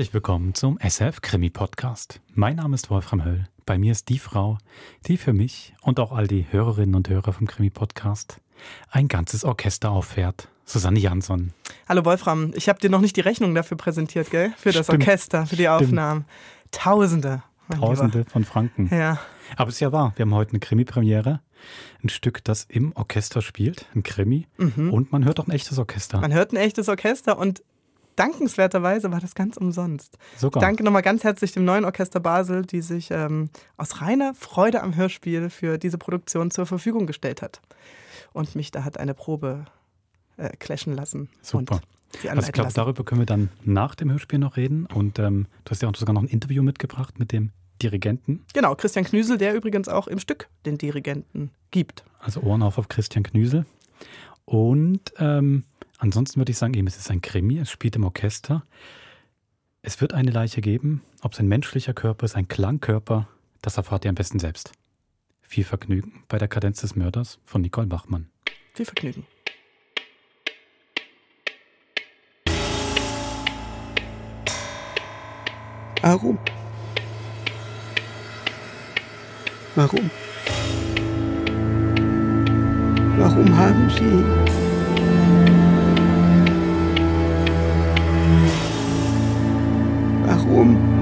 Herzlich willkommen zum SF Krimi Podcast. Mein Name ist Wolfram Höll. Bei mir ist die Frau, die für mich und auch all die Hörerinnen und Hörer vom Krimi Podcast ein ganzes Orchester auffährt. Susanne Jansson. Hallo Wolfram, ich habe dir noch nicht die Rechnung dafür präsentiert, gell? Für das Stimmt. Orchester, für die Aufnahmen. Tausende. Tausende Lieber. von Franken. Ja. Aber es ist ja wahr, wir haben heute eine Krimi-Premiere. Ein Stück, das im Orchester spielt, ein Krimi. Und man hört auch ein echtes Orchester. Mhm. Man hört ein echtes Orchester und dankenswerterweise war das ganz umsonst. Sogar. Danke nochmal ganz herzlich dem neuen Orchester Basel, die sich ähm, aus reiner Freude am Hörspiel für diese Produktion zur Verfügung gestellt hat. Und mich da hat eine Probe äh, clashen lassen. Super. Also ich glaube, darüber können wir dann nach dem Hörspiel noch reden. Und ähm, du hast ja auch sogar noch ein Interview mitgebracht mit dem Dirigenten. Genau, Christian Knüsel, der übrigens auch im Stück den Dirigenten gibt. Also Ohren auf auf Christian Knüsel. Und ähm, ansonsten würde ich sagen, eben, es ist ein Krimi, es spielt im Orchester. Es wird eine Leiche geben. Ob es ein menschlicher Körper ist, ein Klangkörper, das erfahrt ihr am besten selbst. Viel Vergnügen bei der Kadenz des Mörders von Nicole Bachmann. Viel Vergnügen. Warum? Warum? Warum haben Sie ihn? Warum?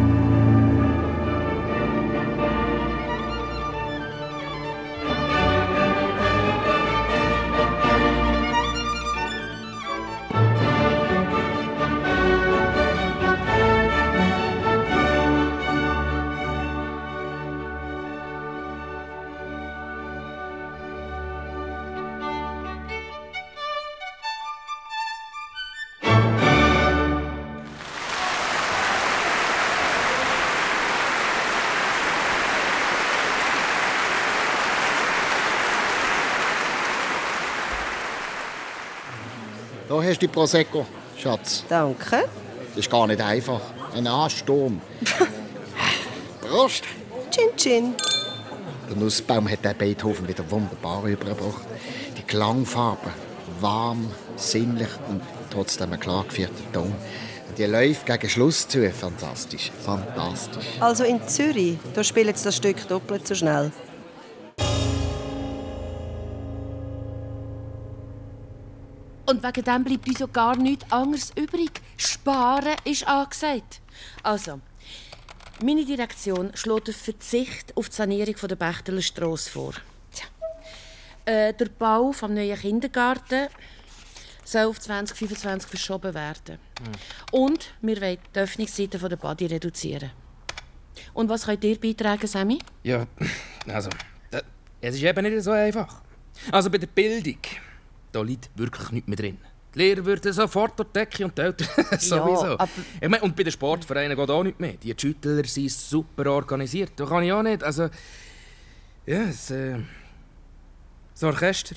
Hast du Prosecco, Schatz. Danke. Das ist gar nicht einfach. Ein Ansturm. Prost! Chin Chin. Der Nussbaum hat den Beethoven wieder wunderbar übergebracht. Die Klangfarben, warm, sinnlich und trotzdem ein klar geführter Ton. Die läuft gegen Schluss zu. Fantastisch, fantastisch. Also in Zürich, da spielt das Stück doppelt so schnell. Und wegen dem bleibt uns ja gar nichts anderes übrig. Sparen ist angesagt. Also, meine Direktion schlägt einen Verzicht auf die Sanierung der Bechteler Strasse vor. Tja. Äh, der Bau des neuen Kindergarten soll auf 2025 verschoben werden. Und wir wollen die Öffnungszeiten der Badi reduzieren. Und was könnt ihr beitragen, Sammy? Ja, also, es ist eben nicht so einfach. Also bei der Bildung, da liegt wirklich nichts mehr drin. Die Lehrer würden sofort durch die Decke und die Eltern sowieso. aber- ich mein, und bei den Sportvereinen geht auch nichts mehr. Die Schüttler sind super organisiert. Da kann ich auch nicht. Also, ja, das, äh, das Orchester.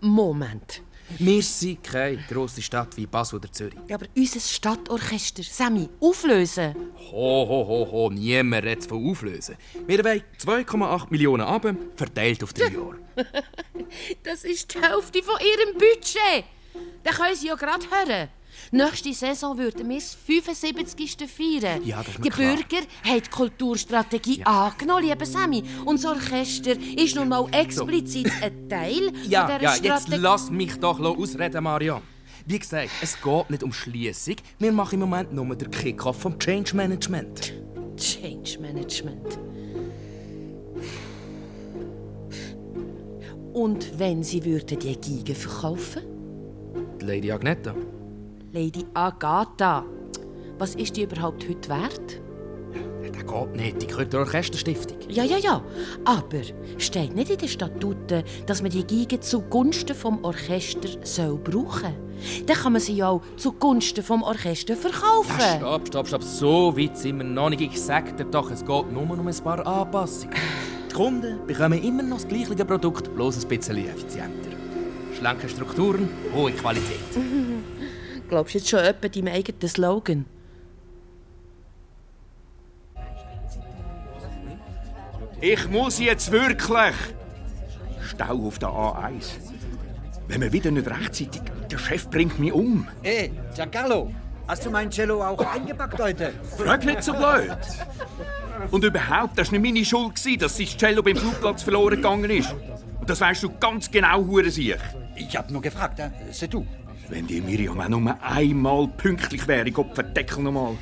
Moment. Wir sind keine grosse Stadt wie Basel oder Zürich. Ja, aber unser Stadtorchester, Sammy, auflösen. Ho, ho, ho, ho, niemand redet von auflösen. Wir wollen 2,8 Millionen Abend verteilt auf drei Jahre. Das ist die Hälfte von ihrem Budget. Dann können sie ja gerade hören. Nächste Saison würden wir das 75. feiern. Ja, das ist die klar. Bürger haben die Kulturstrategie angenommen, lieber Sammy. Und das Orchester ist nun mal explizit ein Teil Ja, dieser ja, jetzt Strategie. lass mich doch ausreden, Marianne. Wie gesagt, es geht nicht um Schließung. Wir machen im Moment nur den Kick-Off vom Change Management. Change Management. Und wenn sie würden die Giga verkaufen? Die Lady Agneta. Lady Agatha, was ist die überhaupt heute wert? Ja, der geht nicht, die gehört der Orchesterstiftung. Ja, ja, ja. Aber steht nicht in den Statuten, dass man die Geige zugunsten vom Orchester soll brauchen Dann kann man sie ja auch zugunsten vom Orchester verkaufen. Ja, stopp, stopp, stopp. So weit sind wir noch nicht. Ich sag dir doch, es geht nur um ein paar Anpassungen. Die Kunden bekommen immer noch das gleiche Produkt, bloß ein bisschen effizienter. Schlanke Strukturen, hohe Qualität. Glaubst du jetzt schon etwa deinem eigenen Slogan? Ich muss jetzt wirklich. Stau auf der A1. Wenn wir wieder nicht rechtzeitig. Der Chef bringt mich um. Hey, Giancarlo, Hast du mein Cello auch eingepackt heute? Frag nicht so blöd. Und überhaupt, das war nicht meine Schuld, gewesen, dass sein Cello beim Flugplatz verloren gegangen ist. Und das weißt du ganz genau, Hurensiech. Ich hab nur gefragt, äh, c'est du. Wenn die Miriam auch nur einmal pünktlich wäre, Gott verdeckel nochmal.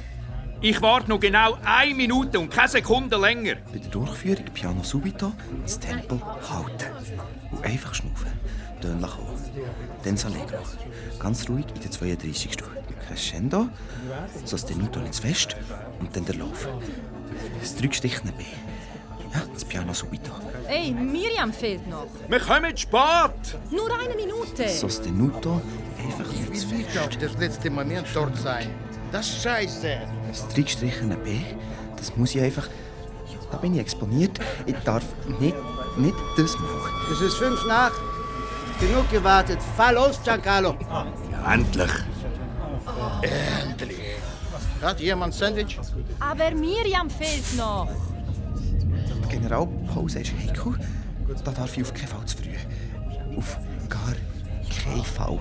Ich warte noch genau eine Minute und keine Sekunde länger. Bei der Durchführung Piano subito das Tempo halten. Und einfach schnaufen. Töne kommen. Dann das Allegro. Ganz ruhig in der 32. Stufe. Crescendo, Sostenuto ins Fest und dann der Lauf. Das Drückstichne B. Ja, das Piano subito. Ey, Miriam fehlt noch. Wir kommen spät! Nur eine Minute. Sostenuto einfach Nicht Fest. auf das letzte Moment dort sein. Das ist scheiße. Das Drückstrichene B, das muss ich einfach... Da bin ich exponiert. Ich darf nicht, nicht das machen. Es ist fünf nach. Genug gewartet. Fall los, Giancarlo. Ja, endlich. Endlich. Hat jemand Sandwich? Aber Miriam fehlt noch. Die Generalpause ist heikel. Da darf ich auf keinen Fall zu früh. Auf gar keinen Fall.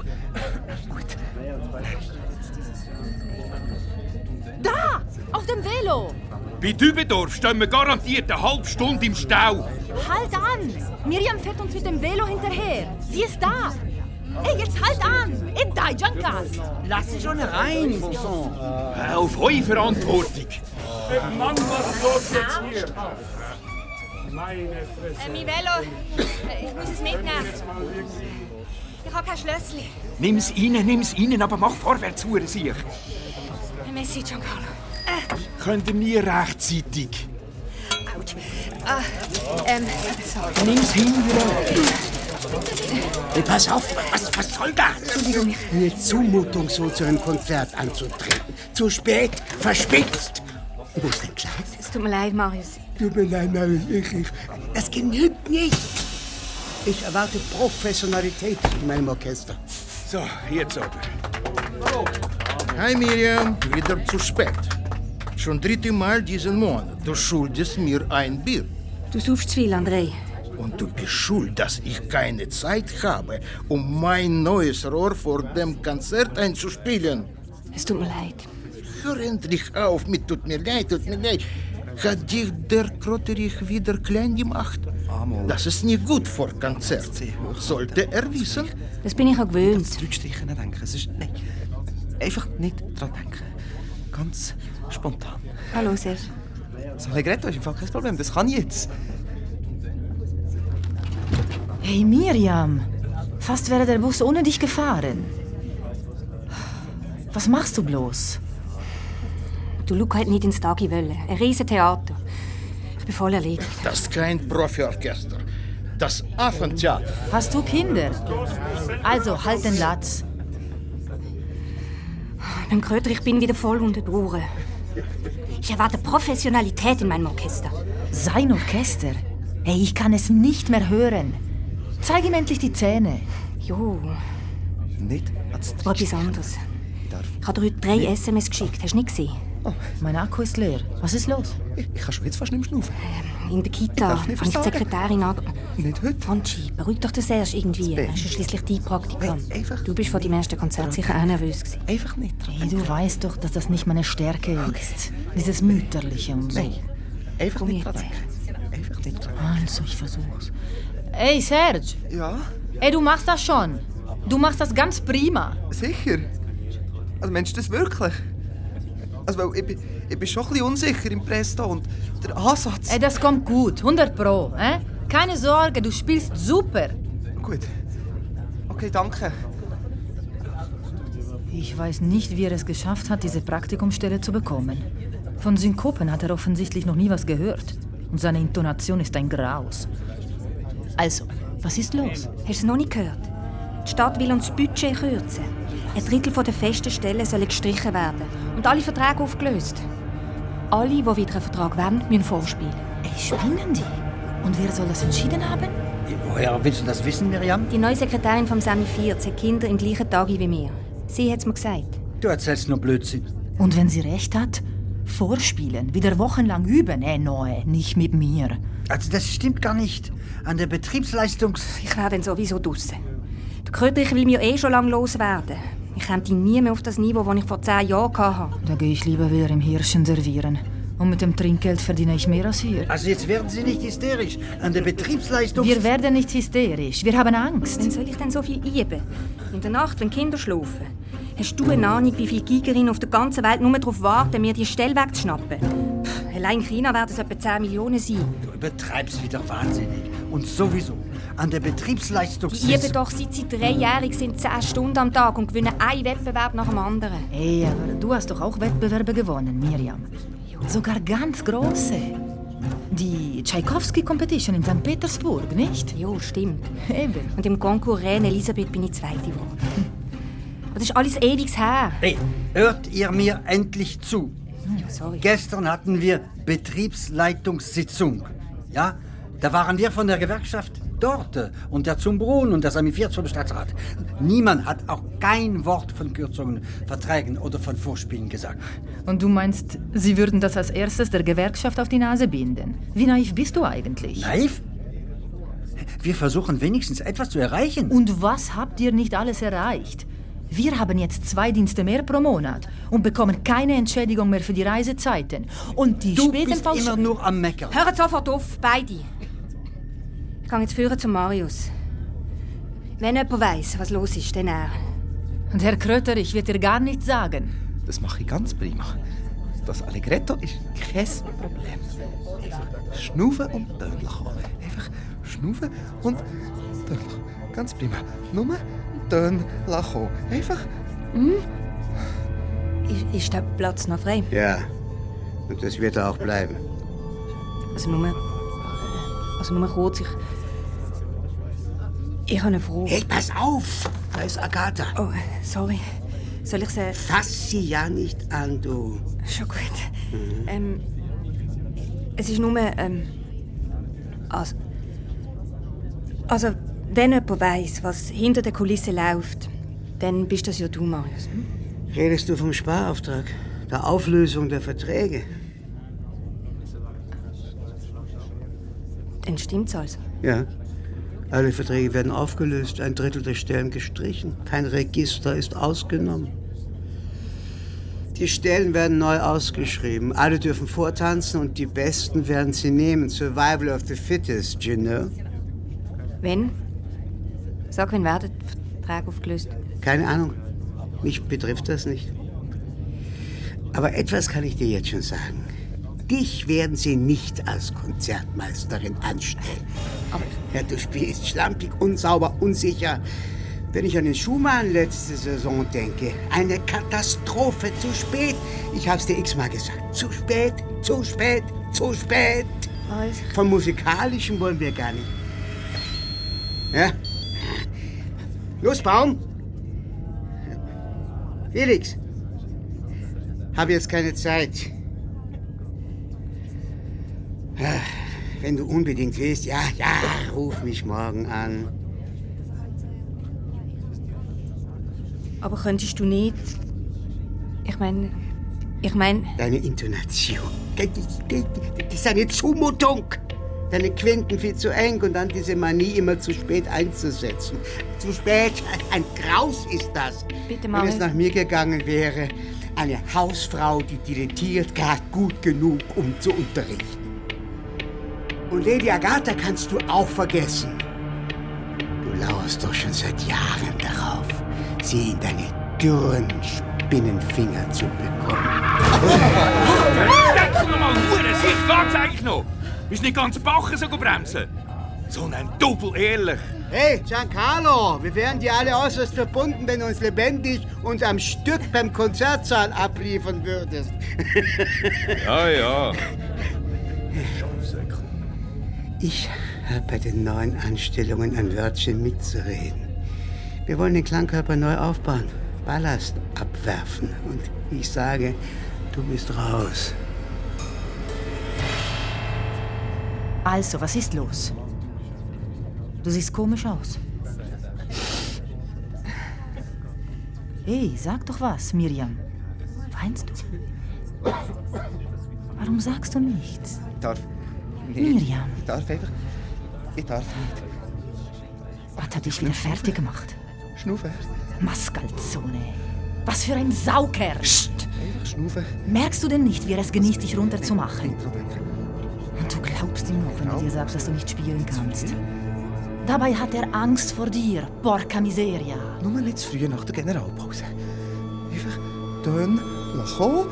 Gut. Da! Auf dem Velo! Bei Dübendorf stehen wir garantiert eine halbe Stunde im Stau. Halt an! Miriam fährt uns mit dem Velo hinterher. Sie ist da! Ey, jetzt halt an! In dein Giancarlo! Lass sie schon rein, Bonson. Auf eure Verantwortung. Mann, was los jetzt hier? Äh, mein Velo. Äh, ich muss es mitnehmen. Ich habe kein Schlössli. Nimm's rein, nimm's rein, aber mach vorwärts, Hurensiech. Messi, Giancarlo. Könnt ihr nie rechtzeitig. Autsch. Ah, ähm. Nimm's hin, Hey, pass auf, was, was soll das? Entschuldigung. Eine Zumutung, so zu einem Konzert anzutreten. Zu spät, verspitzt. Wo ist dein Kleid? Es tut mir leid, Marius. Tut mir leid, Marius, ich, ich. Das genügt nicht. Ich erwarte Professionalität in meinem Orchester. So, jetzt aber. Hi Miriam, wieder zu spät. Schon dritte Mal diesen Monat. Du schuldest mir ein Bier. Du suchst viel, André. Und du bist schuld, dass ich keine Zeit habe, um mein neues Rohr vor dem Konzert einzuspielen. Es tut mir leid. Hör endlich auf mit tut mir leid, tut mir leid. Hat dich der Krotterich wieder klein gemacht? Das ist nicht gut vor Konzert. Sollte er wissen? Das bin ich auch gewöhnt. Das Drückstrichene denken. Es ist... Nein. Einfach nicht dran denken. Ganz spontan. Hallo, Serge. Das Allegretto ist im Fall kein Problem. Das kann ich jetzt. Hey Miriam, fast wäre der Bus ohne dich gefahren. Was machst du bloß? Du Luca hat nicht ins Tagi wollen. Ein riesen Theater. Ich bin voll erledigt. Das ist kein Profiorchester. Das Affentheater. Hast du Kinder? Also, halt den Latz. Beim Kröter, ich bin wieder voll unter der Uhr. Ich erwarte Professionalität in meinem Orchester. Sein Orchester? Hey, ich kann es nicht mehr hören. Zeig ihm endlich die Zähne. Jo, Nicht etwas anderes. Ich habe dir heute drei SMS geschickt. Hast du nicht gesehen? Mein Akku ist leer. Was ist los? Ich, ich kann schon jetzt fast nicht mehr schnaufen. In der Kita darf nicht habe ich die. Sekretärin an... Nicht heute. Franchi, beruhig doch den Serge irgendwie. Er ist ja schliesslich dein Praktikant. Hey, Du bist vor deinem ersten Konzert sicher auch nervös gewesen. Einfach nicht Hey, du weißt doch, dass das nicht meine Stärke ist. Dieses Mütterliche und so. Nein. Einfach Komm nicht dran. Einfach nicht dran Also, ich versuch's. Ey, Serge! Ja, Ey, du machst das schon. Du machst das ganz prima. sicher. Also meinst du das wirklich? Also, ich, bin- ich bin schon ein bisschen unsicher im Presto und der Ansatz... Ey, das kommt gut. 100 Pro. Eh? Keine Sorge, du spielst super. Gut. Okay, danke. Ich weiß nicht, wie er es geschafft hat, diese Praktikumsstelle zu bekommen. Von Synkopen hat er offensichtlich noch nie was gehört. Und seine Intonation ist ein Graus. Also, was ist los? Hast du es noch nicht gehört? Die Stadt will uns das Budget kürzen. Ein Drittel von der festen Stellen soll gestrichen werden. Und alle Verträge aufgelöst. Alle, die wieder einen Vertrag wollen, müssen vorspielen. Ey, spinnen die? Und wer soll das entschieden haben? Woher willst du das wissen, Miriam? Die neue Sekretärin vom Sami 14 hat Kinder im gleichen Tag wie mir. Sie hat es mir gesagt. Du erzählst nur Blödsinn. Und wenn sie recht hat? Vorspielen, wieder wochenlang üben. Ey, nein, nicht mit mir. Also das stimmt gar nicht. An der Betriebsleistungs... Ich wäre dann sowieso draussen. Der Kröterich will mir eh schon lange loswerden. Ich käme nie mehr auf das Niveau, das ich vor zehn Jahren hatte. Da gehe ich lieber wieder im Hirschen servieren. Und mit dem Trinkgeld verdiene ich mehr als hier. Also jetzt werden Sie nicht hysterisch. An der Betriebsleistung... Wir werden nicht hysterisch. Wir haben Angst. Wann soll ich denn so viel üben? In der Nacht, wenn Kinder schlafen? Hast du eine Ahnung, wie viele Gigerinnen auf der ganzen Welt nur darauf warten, mir die Stelle wegzuschnappen? Pff, Allein in China werden es etwa 10 Millionen sein. Du übertreibst wieder wahnsinnig. Und sowieso, an der Betriebsleistung... Die üben doch seit sie dreijährig sind 10 Stunden am Tag und gewinnen einen Wettbewerb nach dem anderen. Hey, aber du hast doch auch Wettbewerbe gewonnen, Miriam. Sogar ganz große. Die Tchaikovsky Competition in St. Petersburg, nicht? Ja, stimmt. Eben. Und im Concours Reine Elisabeth bin ich Zweite geworden. Aber das ist alles ewig her. Hey, hört ihr mir endlich zu? Ja, sorry. Gestern hatten wir Betriebsleitungssitzung. Ja, da waren wir von der Gewerkschaft dort äh, und der Zumbron und der Samifiert vom Stadtrat. Niemand hat auch kein Wort von Kürzungen, Verträgen oder von Vorspielen gesagt. Und du meinst, sie würden das als erstes der Gewerkschaft auf die Nase binden? Wie naiv bist du eigentlich? Naiv? Wir versuchen wenigstens etwas zu erreichen. Und was habt ihr nicht alles erreicht? Wir haben jetzt zwei Dienste mehr pro Monat und bekommen keine Entschädigung mehr für die Reisezeiten. Und die Du bist Spätenfalls- immer nur am Meckern. Hört sofort auf, beide. Ich gehe jetzt führen zu Marius. Wenn jemand weiss, was los ist, dann er. Und Herr Kröterich wird dir gar nichts sagen. Das mache ich ganz prima. Das Allegretto ist kein Problem. Einfach schnaufen und Tönen. Einfach schnaufen und Tönen Ganz prima. Nur Tönen. Einfach. Hm? Ist, ist der Platz noch frei? Ja, und das wird er auch bleiben. Also nur... Also nur kurz, ich... Ich habe eine Frage. Hey, pass auf! Da ist Agatha. Oh, sorry. Soll ich sie... Fass sie ja nicht an, du. Schon gut. Ähm, es ist nur... Ähm, also, also, wenn jemand weiss, was hinter der Kulisse läuft, dann bist das ja du, Marius. hm? Redest du vom Sparauftrag? Der Auflösung der Verträge? Dann stimmt's also. Ja. Alle Verträge werden aufgelöst, ein Drittel der Stellen gestrichen. Kein Register ist ausgenommen. Die Stellen werden neu ausgeschrieben. Alle dürfen vortanzen und die Besten werden sie nehmen. Survival of the fittest, you know? Wenn? Sag, wenn werden die Verträge aufgelöst? Keine Ahnung. Mich betrifft das nicht. Aber etwas kann ich dir jetzt schon sagen. Dich werden sie nicht als Konzertmeisterin anstellen. Ja, du spielst schlampig, unsauber, unsicher. Wenn ich an den Schumann letzte Saison denke, eine Katastrophe, zu spät. Ich hab's dir x-mal gesagt. Zu spät, zu spät, zu spät. Vom Musikalischen wollen wir gar nicht. Ja? Los, Baum! Felix! Hab jetzt keine Zeit. Wenn du unbedingt willst, ja, ja, ruf mich morgen an. Aber könntest du nicht... Ich meine... Ich meine... Deine Intonation. Das ist eine Zumutung. Deine Quinten viel zu eng und dann diese Manie, immer zu spät einzusetzen. Zu spät, ein Graus ist das. Bitte, Wenn Marius. es nach mir gegangen wäre, eine Hausfrau, die dilettiert gerade gut genug, um zu unterrichten. Und Lady Agatha kannst du auch vergessen. Du lauerst doch schon seit Jahren darauf, sie in deine dürren Spinnenfinger zu bekommen. Denk noch mal Ruhe, ich geht's eigentlich noch. Bist nicht ganz bachen so bremsen. So ein Doppel ehrlich. Hey, Giancarlo, wir wären dir alle äußerst verbunden, wenn du uns lebendig und am Stück beim Konzertsaal abliefern würdest. Ja, ja. Ich habe bei den neuen Anstellungen ein Wörtchen mitzureden. Wir wollen den Klangkörper neu aufbauen, Ballast abwerfen. Und ich sage, du bist raus. Also, was ist los? Du siehst komisch aus. Hey, sag doch was, Miriam. Weinst du? Warum sagst du nichts? Ich Miriam. Ich darf einfach. Ich darf nicht. Was hat dich wieder fertig gemacht? Schnaufen. Maskalzone. Was für ein Saukerl. Einfach schnaufen. Merkst du denn nicht, wie er es genießt, dich runterzumachen? Und du glaubst ihm noch, wenn er dir sagt, dass du nicht spielen kannst. Dabei hat er Angst vor dir, porca miseria. Nur nicht zu früh nach der Generalpause. Einfach Töne lassen.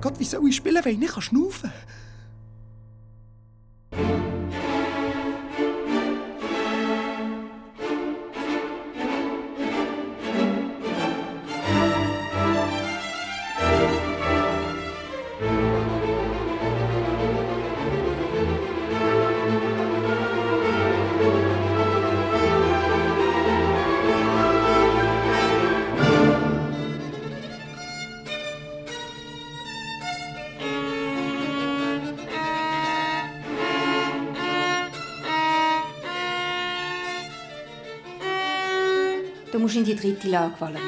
Gott, wie soll ich spielen, wenn ich nicht schnaufen die dritte Lage wollen.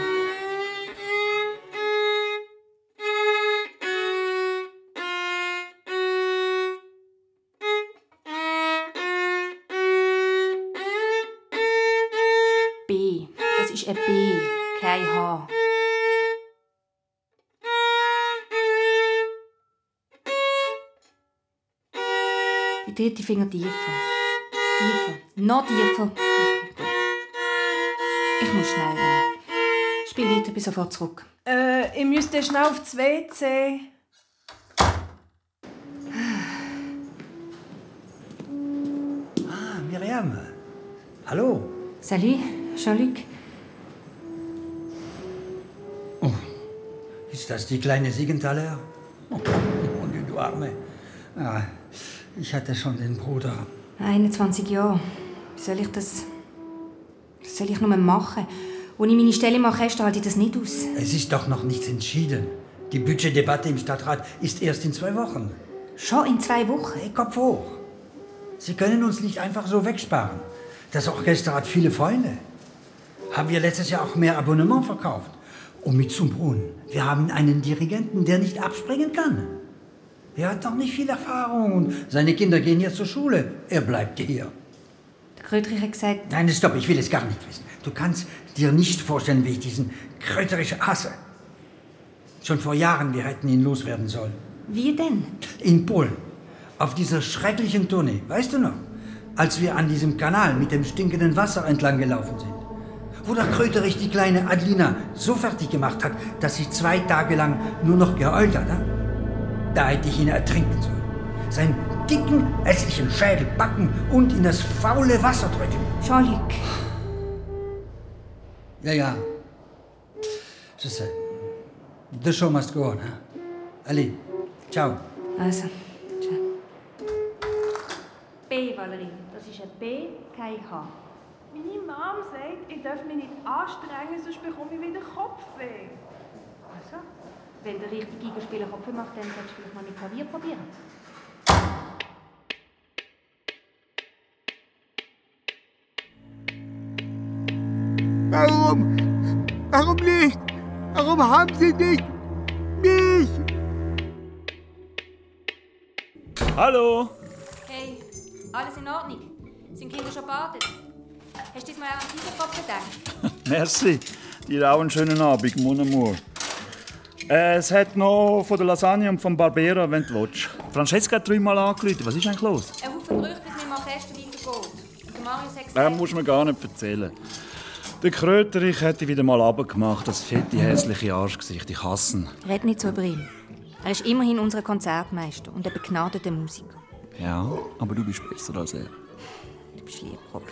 B. Das ist ein B, kein H. Die dritte Finger tiefer. Tiefer. Noch tiefer. Ich muss schnell. ähm, Spiel weiter, bis sofort zurück. Äh, ich müsste schnell aufs WC. Ah, Miriam. Hallo. Salut, Jean-Luc. Ist das die kleine Siegenthaler? Oh, oh, du Arme. Ah, ich hatte schon den Bruder. 21 Jahre. Wie soll ich das. Was soll ich nur machen? Ohne meine Stelle Orchester halte ich das nicht aus. Es ist doch noch nichts entschieden. Die Budgetdebatte im Stadtrat ist erst in zwei Wochen. Schon in zwei Wochen? Hey, Kopf hoch. Sie können uns nicht einfach so wegsparen. Das Orchester hat viele Freunde. Haben wir letztes Jahr auch mehr Abonnement verkauft. Und mit zum Brunnen. Wir haben einen Dirigenten, der nicht abspringen kann. Er hat noch nicht viel Erfahrung und seine Kinder gehen jetzt zur Schule. Er bleibt hier. Krötrich hat gesagt, Nein, stopp, ich will es gar nicht wissen. Du kannst dir nicht vorstellen, wie ich diesen Kröterich hasse. Schon vor Jahren, wir hätten ihn loswerden sollen. wie denn? In Polen. Auf dieser schrecklichen Tournee. Weißt du noch? Als wir an diesem Kanal mit dem stinkenden Wasser entlang gelaufen sind. Wo der Kröterich die kleine Adelina so fertig gemacht hat, dass sie zwei Tage lang nur noch geheult hat. Ne? Da hätte ich ihn ertrinken sollen. Seinen dicken, hässlichen Schädel backen und in das faule Wasser drücken. Jean-Luc. Ja, ja. Sais. The show must go on. Hein? Allez, ciao. Also, ciao. B, Valerie. Das ist ein B, kein H. Meine Mom sagt, ich darf mich nicht anstrengen, sonst bekomme ich wieder Kopfweh. Also, wenn der richtige Geigenspieler Kopf macht, dann solltest du vielleicht mal mit Klavier probieren. Warum? Warum nicht? Warum haben Sie nicht mich? Hallo? Hey, alles in Ordnung? Sind Kinder schon badet? Hast du diesmal auch an diesen Kopf gedacht? Merci. Dir auch einen schönen Abend, mon amour. Äh, es hat noch von der Lasagne und vom Barbera, wenn du willst. Francesca hat dreimal angerufen. Was ist eigentlich los? Ein Haufen Gerüchte, dass mit dem Orchester weitergeht. Der Marius hat Das gesagt... musst du mir gar nicht erzählen. Der Kröterich hätte wieder mal runtergemacht. Das fette, hässliche Arschgesicht. Ich hasse ihn. Red nicht so über ihn. Er ist immerhin unser Konzertmeister und ein begnadeter Musiker. Ja, aber du bist besser als er. Du bist lieb, Rob.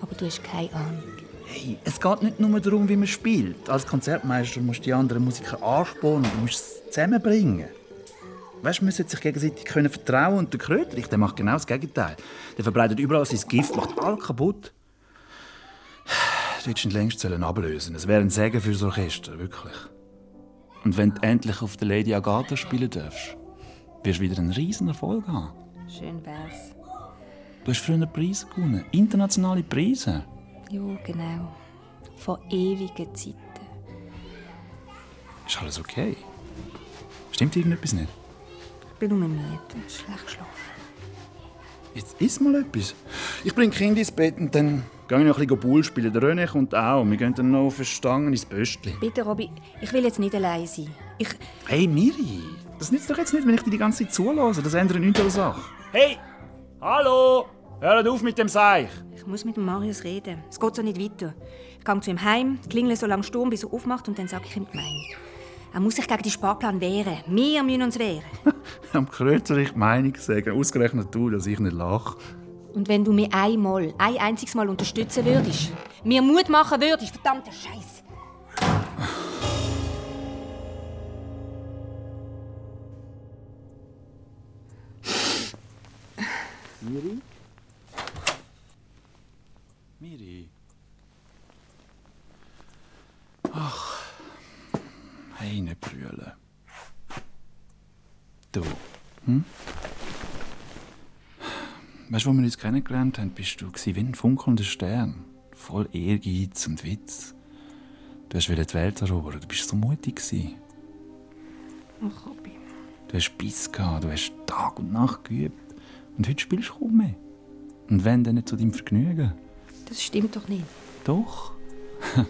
Aber du hast keine Ahnung. Hey, es geht nicht nur darum, wie man spielt. Als Konzertmeister musst du die anderen Musiker anspornen. Du musst es zusammenbringen. Weißt du, man sollte sich gegenseitig können vertrauen und der Kröterich, der macht genau das Gegenteil. Der verbreitet überall sein Gift, macht alles kaputt. Ihn längst sollen ablösen Es wäre ein Segen für das Orchester, wirklich. Und wenn du endlich auf der Lady Agatha spielen darfst, wirst du wieder einen riesen Erfolg haben. Schön wär's. Du hast früher Preise gewonnen, internationale Preise. Ja, genau. Vor ewigen Zeiten. Ist alles okay? Stimmt irgendetwas nicht? Ich bin nur müde und schlecht geschlafen. Jetzt iss mal etwas. Ich bring Kind ins Bett und dann Gehen noch ein bisschen Bull spielen. Der René kommt auch. Wir gehen dann noch auf eine Stange ins Böstli. Bitte, Robby, ich will jetzt nicht allein sein. Ich... Hey, Miri, das nützt doch jetzt nicht, wenn ich dir die ganze Zeit zulasse. Das ändert nichts an der Sache. Hey! Hallo! Hört auf mit dem Seich! Ich muss mit dem Marius reden. Es geht so nicht weiter. Ich gehe zu ihm heim, klingle so lange Sturm, bis er aufmacht und dann sage ich ihm die Meinung. Er muss sich gegen den Sparplan wehren. Wir müssen uns wehren. Am Kreuzer ich die Meinung sagen. Ausgerechnet du, dass ich nicht lache. Und wenn du mich einmal, ein einziges Mal unterstützen würdest, mir Mut machen würdest, verdammter Scheiß. Miri? Miri? Ach, hey, nicht brüllen. Du, hm? Weißt du, wo wir uns kennengelernt haben, bist du wie ein funkelnder Stern. Voll Ehrgeiz und Witz. Du hast die Welt erobern, du bist so mutig. gewesen. Ach, Robby. Du hast Biss gehabt, du hast Tag und Nacht geübt. Und heute spielst du kaum mehr. Und wenn, dann nicht zu deinem Vergnügen. Das stimmt doch nicht. Doch.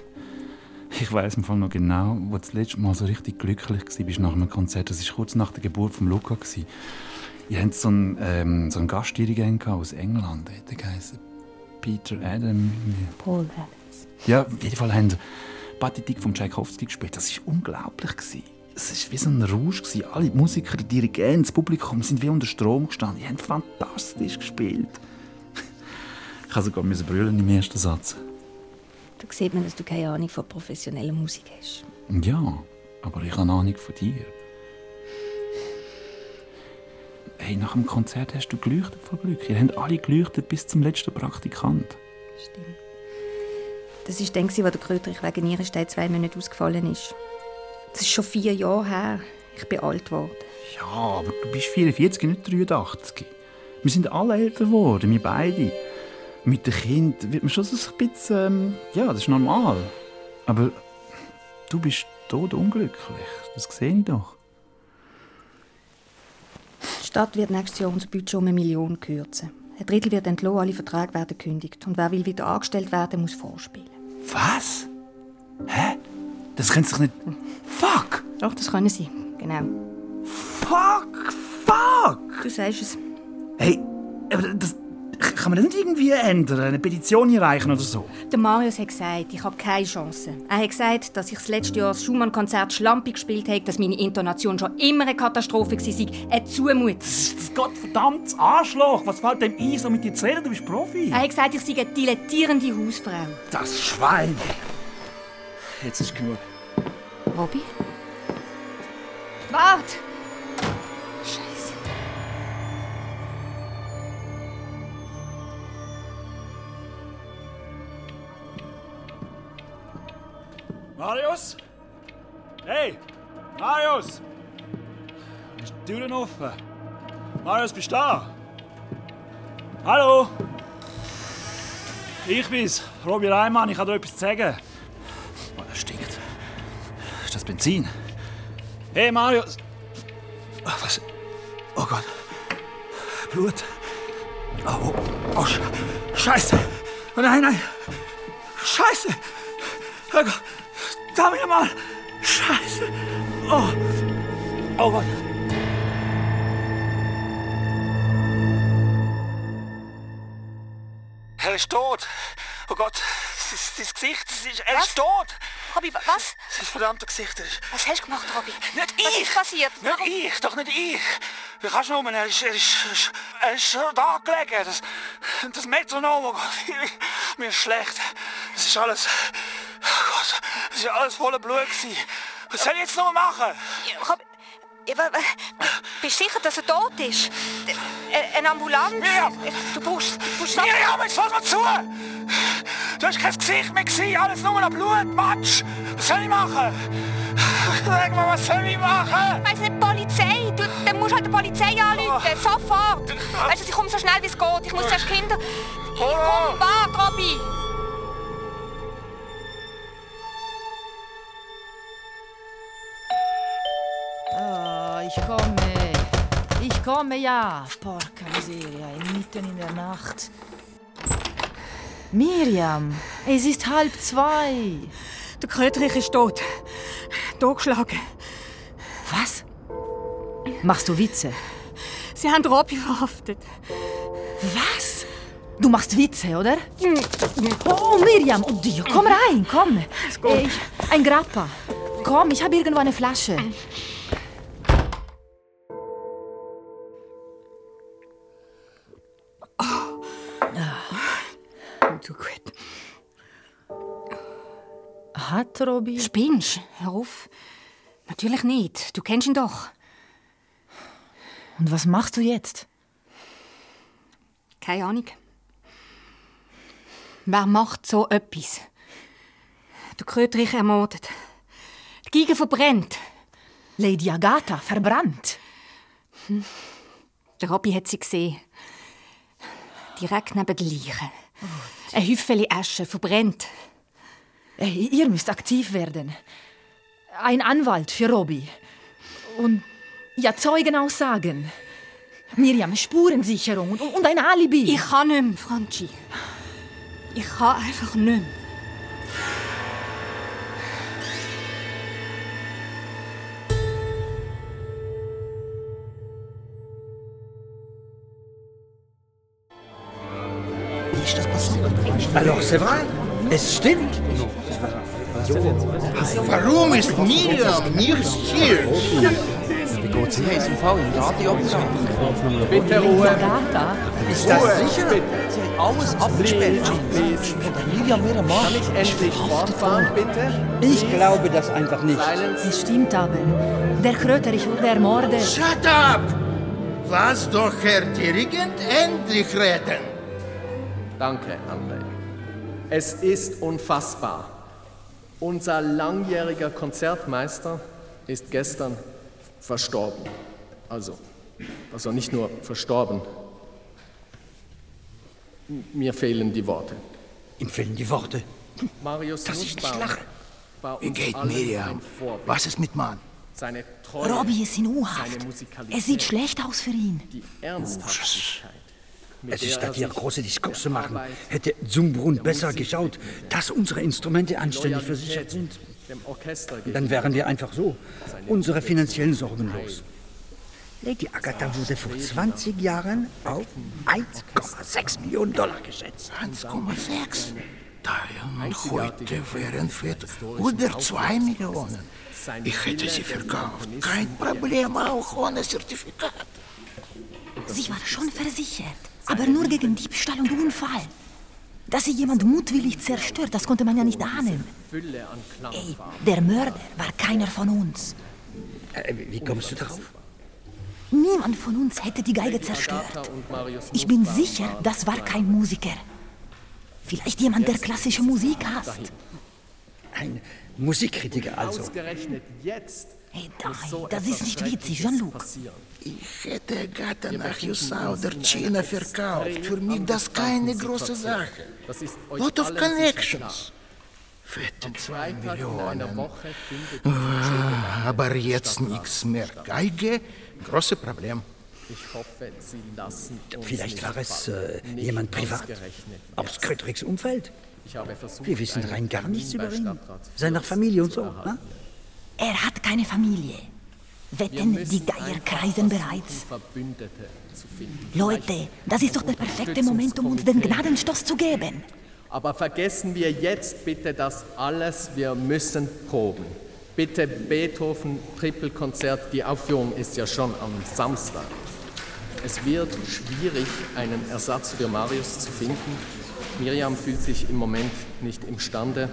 ich weiß im Fall noch genau, wo du das letzte Mal so richtig glücklich warst nach einem Konzert. Das war kurz nach der Geburt von Luca. Ihr habt so einen, ähm, so einen Gastdirigent aus England. Der geheißen? Peter Adam. Paul Adams. Ja, auf jeden Fall haben sie Pathetik von Tchaikovsky gespielt. Das war unglaublich. gewesen. Es war wie so ein Rausch. gewesen. Alle Musiker, die Dirigenten, das Publikum sind wie unter Strom gestanden. Die haben fantastisch gespielt. Ich musste sogar brüllen im ersten Satz. Da sieht man, dass du keine Ahnung von professioneller Musik hast. Ja, aber ich habe Ahnung von dir. Hey, nach dem Konzert hast du geleuchtet vor Glück. Ihr habt alle geleuchtet bis zum letzten Praktikant. Stimmt. Das war dann, als der Kröterich wegen Nierenstein zwei Monate ausgefallen ist. Das ist schon vier Jahre her. Ich bin alt geworden. Ja, aber du bist 44, nicht 83. Wir sind alle älter geworden, wir beide. Mit dem Kind wird man schon so ein bisschen... Ähm, ja, das ist normal. Aber du bist tot unglücklich. Das sehe ich doch. Die Stadt wird nächstes Jahr unser Budget um eine Million kürzen. Ein Drittel wird entlassen, alle Verträge werden gekündigt. Und wer will wieder angestellt werden, muss vorspielen. Was? Hä? Das können sie doch nicht... Fuck! Doch, das können sie. Genau. Fuck! Fuck! Du sagst es. Hey, aber das... Kann man das nicht irgendwie ändern? Eine Petition einreichen oder so? Der Marius hat gesagt, ich habe keine Chance. Er hat gesagt, dass ich das letzte Jahr das Schumann-Konzert schlampig gespielt habe, dass meine Intonation schon immer eine Katastrophe war. Eine Zumutung. Gottverdammtes Arschloch! Was fällt dem ein, so mit dir zu reden? Du bist Profi. Er hat gesagt, ich sei eine dilettierende Hausfrau. Das Schwein! Jetzt ist genug. Robby? Wart! Marius? Hey! Marius! Ist die Türen offen? Marius, bist du da? Hallo? Ich bin's, Robby Reimann. Ich habe dir etwas sagen. Oh, das stinkt. Ist das Benzin? Hey, Marius! Ach, was? Oh Gott. Blut. Oh, oh, oh Sch Scheiße! Oh nein, nein! Scheiße! Oh Gott! Da wieder mal! Scheiße! Oh! Oh Gott! Er ist tot! Oh Gott! Sein Gesicht, das ist, er ist tot! Robby, was? Sein verdammter Gesicht ist... Was hast du gemacht, Robby? Nicht Was ich! ist passiert? Nicht ich, doch nicht ich! Wie kannst du nur? Er ist, er ist, er ist da gelegen. Das, das Metronom, oh Gott, mir ist schlecht. Es ist alles... Oh Gott, es ist alles voller Blut gewesen. Was soll ich jetzt noch machen? Ja, wa- bist du sicher, dass er tot ist? Äh, Eine Ambulanz? Miriam! Du brauchst... Du brauchst Miriam, jetzt fass mal zu! Du hast kein Gesicht mehr gesehen, alles nur noch Blut, Matsch! Was soll ich machen? Sag mal, was soll ich machen? Weiss nicht, Polizei! Du, dann musst du halt die Polizei anrufen, sofort! Weißt du, ich komme so schnell wie es geht. Ich muss zuerst Kinder... Ich komm, warte, Robby! Ah, ich komme. Ich komme ja. Porca miseria, mitten in der Nacht. Miriam, es ist halb zwei. Der Kröterich ist tot. Totgeschlagen. Was? Machst du Witze? Sie haben Robby verhaftet. Was? Du machst Witze, oder? Oh, Miriam, oh Dio, komm rein, komm. Äh, Ich, ein Grappa. Komm, ich habe irgendwo eine Flasche. Hat Robby... Spinnst? Hör auf. Natürlich nicht. Du kennst ihn doch. Und was machst du jetzt? Keine Ahnung. Wer macht so etwas? Der Kröterich ermordet. Die Giga verbrennt. Lady Agatha verbrannt. Hm. Der Robby hat sie gesehen. Direkt neben der Leiche. Ein Häufchen Asche verbrennt. Ihr müsst aktiv werden. Ein Anwalt für Robby. Und ja, Zeugenaussagen. Miriam, Spurensicherung und, und ein Alibi. Ich kann nicht mehr, Franchi. Ich kann einfach nicht mehr. Wie ist das passiert? Alors, c'est vrai. Es stimmt. Warum ist Miriam nicht hier? Wie geht sie heiß im Fall im Radio Bitte Ruhe. Ist das sicher? Sie hat alles abgesperrt. Und Miriam, ihr Mann, Kann ich endlich fortfahren, bitte? Ich glaube das einfach nicht. Es stimmt aber. Der Kröterich wurde ermordet. Shut up! Lass doch Herr Dirigent endlich reden. Danke, André. Es ist unfassbar. Unser langjähriger Konzertmeister ist gestern verstorben. Also, also nicht nur verstorben. Mir fehlen die Worte. Ihm fehlen die Worte. Marius Das ist nicht war Wie geht Vorbild. Was ist mit Mann? Seine Treue, Robby ist in Musikalität, Es sieht schlecht aus für ihn. die Ernsthaftigkeit. Es ist statt hier große Diskurs der zu machen, Arbeit, hätte Zumbrunn der besser geschaut, dass unsere Instrumente anständig versichert sind. Dann wären wir einfach so unsere finanziellen Sorgen los. Lady Agatha wurde vor 20 Jahren auf 1,6 Millionen Dollar geschätzt. 1,6. Und heute wären wir unter 2 Millionen. Ich hätte sie verkauft. Kein Problem, auch ohne Zertifikat. Sie war schon versichert, aber nur gegen Diebstahl und Unfall. Dass sie jemand mutwillig zerstört, das konnte man ja nicht ahnen. Klangfarben. Der Mörder war keiner von uns. Äh, wie kommst du darauf? Niemand von uns hätte die Geige zerstört. Ich bin sicher, das war kein Musiker. Vielleicht jemand, der klassische Musik hasst. Ein Musikkritiker also. Ausgerechnet jetzt. Hey, das ist nicht witzig, Jean-Luc. Ich hätte Agatha nach USA oder China verkauft. Für mich das keine große Sache. Lot of connections. Fette Am 2 Freitag in einer Millionen. Ah, Aber jetzt nichts mehr. Geige, große Problem. Ich hoffe, Sie lassen uns Vielleicht war es äh, jemand privat. Aus. Kröterichs Umfeld. Ich habe versucht, Wir wissen rein gar nichts über ihn. Seiner Fürth Familie und so. Ne? Er hat keine Familie. Wetten, die Geier kreisen bereits. versuchen, Verbündete zu finden. Leute, das ist doch der perfekte Moment, um uns den Gnadenstoß zu geben. Aber vergessen wir jetzt bitte das alles, wir müssen proben. Bitte Beethoven Trippelkonzert, die Aufführung ist ja schon am Samstag. Es wird schwierig, einen Ersatz für Marius zu finden. Miriam fühlt sich im Moment nicht imstande.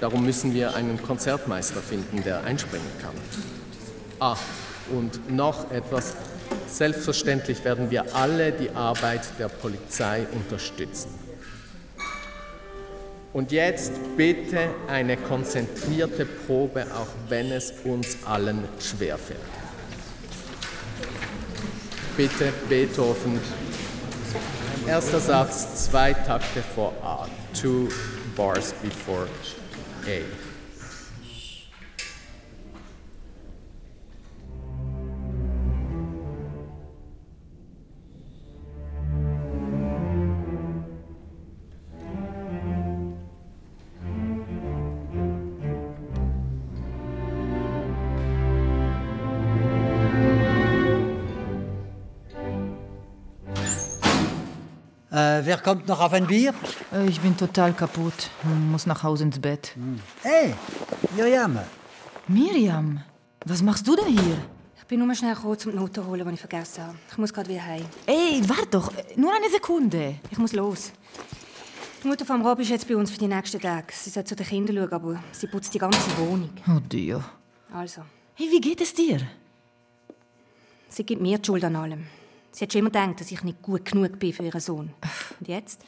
Darum müssen wir einen Konzertmeister finden, der einspringen kann. Ah, und noch etwas. Selbstverständlich werden wir alle die Arbeit der Polizei unterstützen. Und jetzt bitte eine konzentrierte Probe, auch wenn es uns allen schwerfällt. Bitte Beethoven. Erster Satz, zwei Takte vor A, two bars before A. Äh, wer kommt noch auf ein Bier? Äh, Ich bin total kaputt. Muss nach Hause ins Bett. Hey, Miriam. Miriam, was machst du denn hier? Ich bin nur schnell gekommen, um die Noten zu holen, die ich vergessen habe. Ich muss gerade wieder heim. Ey, warte doch. Nur eine Sekunde. Ich muss los. Die Mutter von Rob ist jetzt bei uns für die nächsten Tage. Sie soll zu den Kindern schauen, aber sie putzt die ganze Wohnung. Oh Dio. Also, Hey, wie geht es dir? sie gibt mir die Schuld an allem. Sie hat schon immer gedacht, dass ich nicht gut genug bin für ihren Sohn. Und jetzt?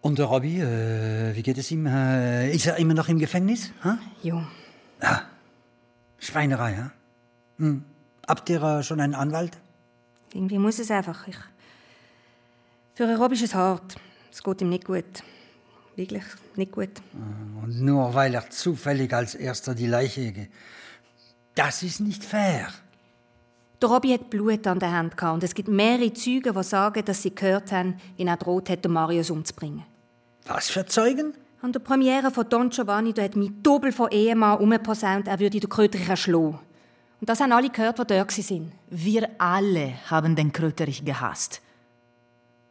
Und der Robby, äh, wie geht es ihm? Äh, ist er immer noch im Gefängnis? Ha? Jo. Schweinerei, ja? Hm. Habt ihr äh, schon einen Anwalt? Irgendwie muss es einfach. Ich... Für einen Rob ist es hart. Es geht ihm nicht gut. Wirklich nicht gut. Und nur weil er zufällig als erster die Leiche... ge- Das ist nicht fair. Der Robby hat Blut an der Hand gehabt und es gibt mehrere Zeugen, die sagen, dass sie gehört haben, wie er droht hätte, Marius umzubringen. Was für Zeugen? An der Premiere von Don Giovanni da hat mein Doppel von Ehemann umgeposaunt, er würde den Kröterich erschlagen. Und das haben alle gehört, die dort waren. Wir alle haben den Kröterich gehasst.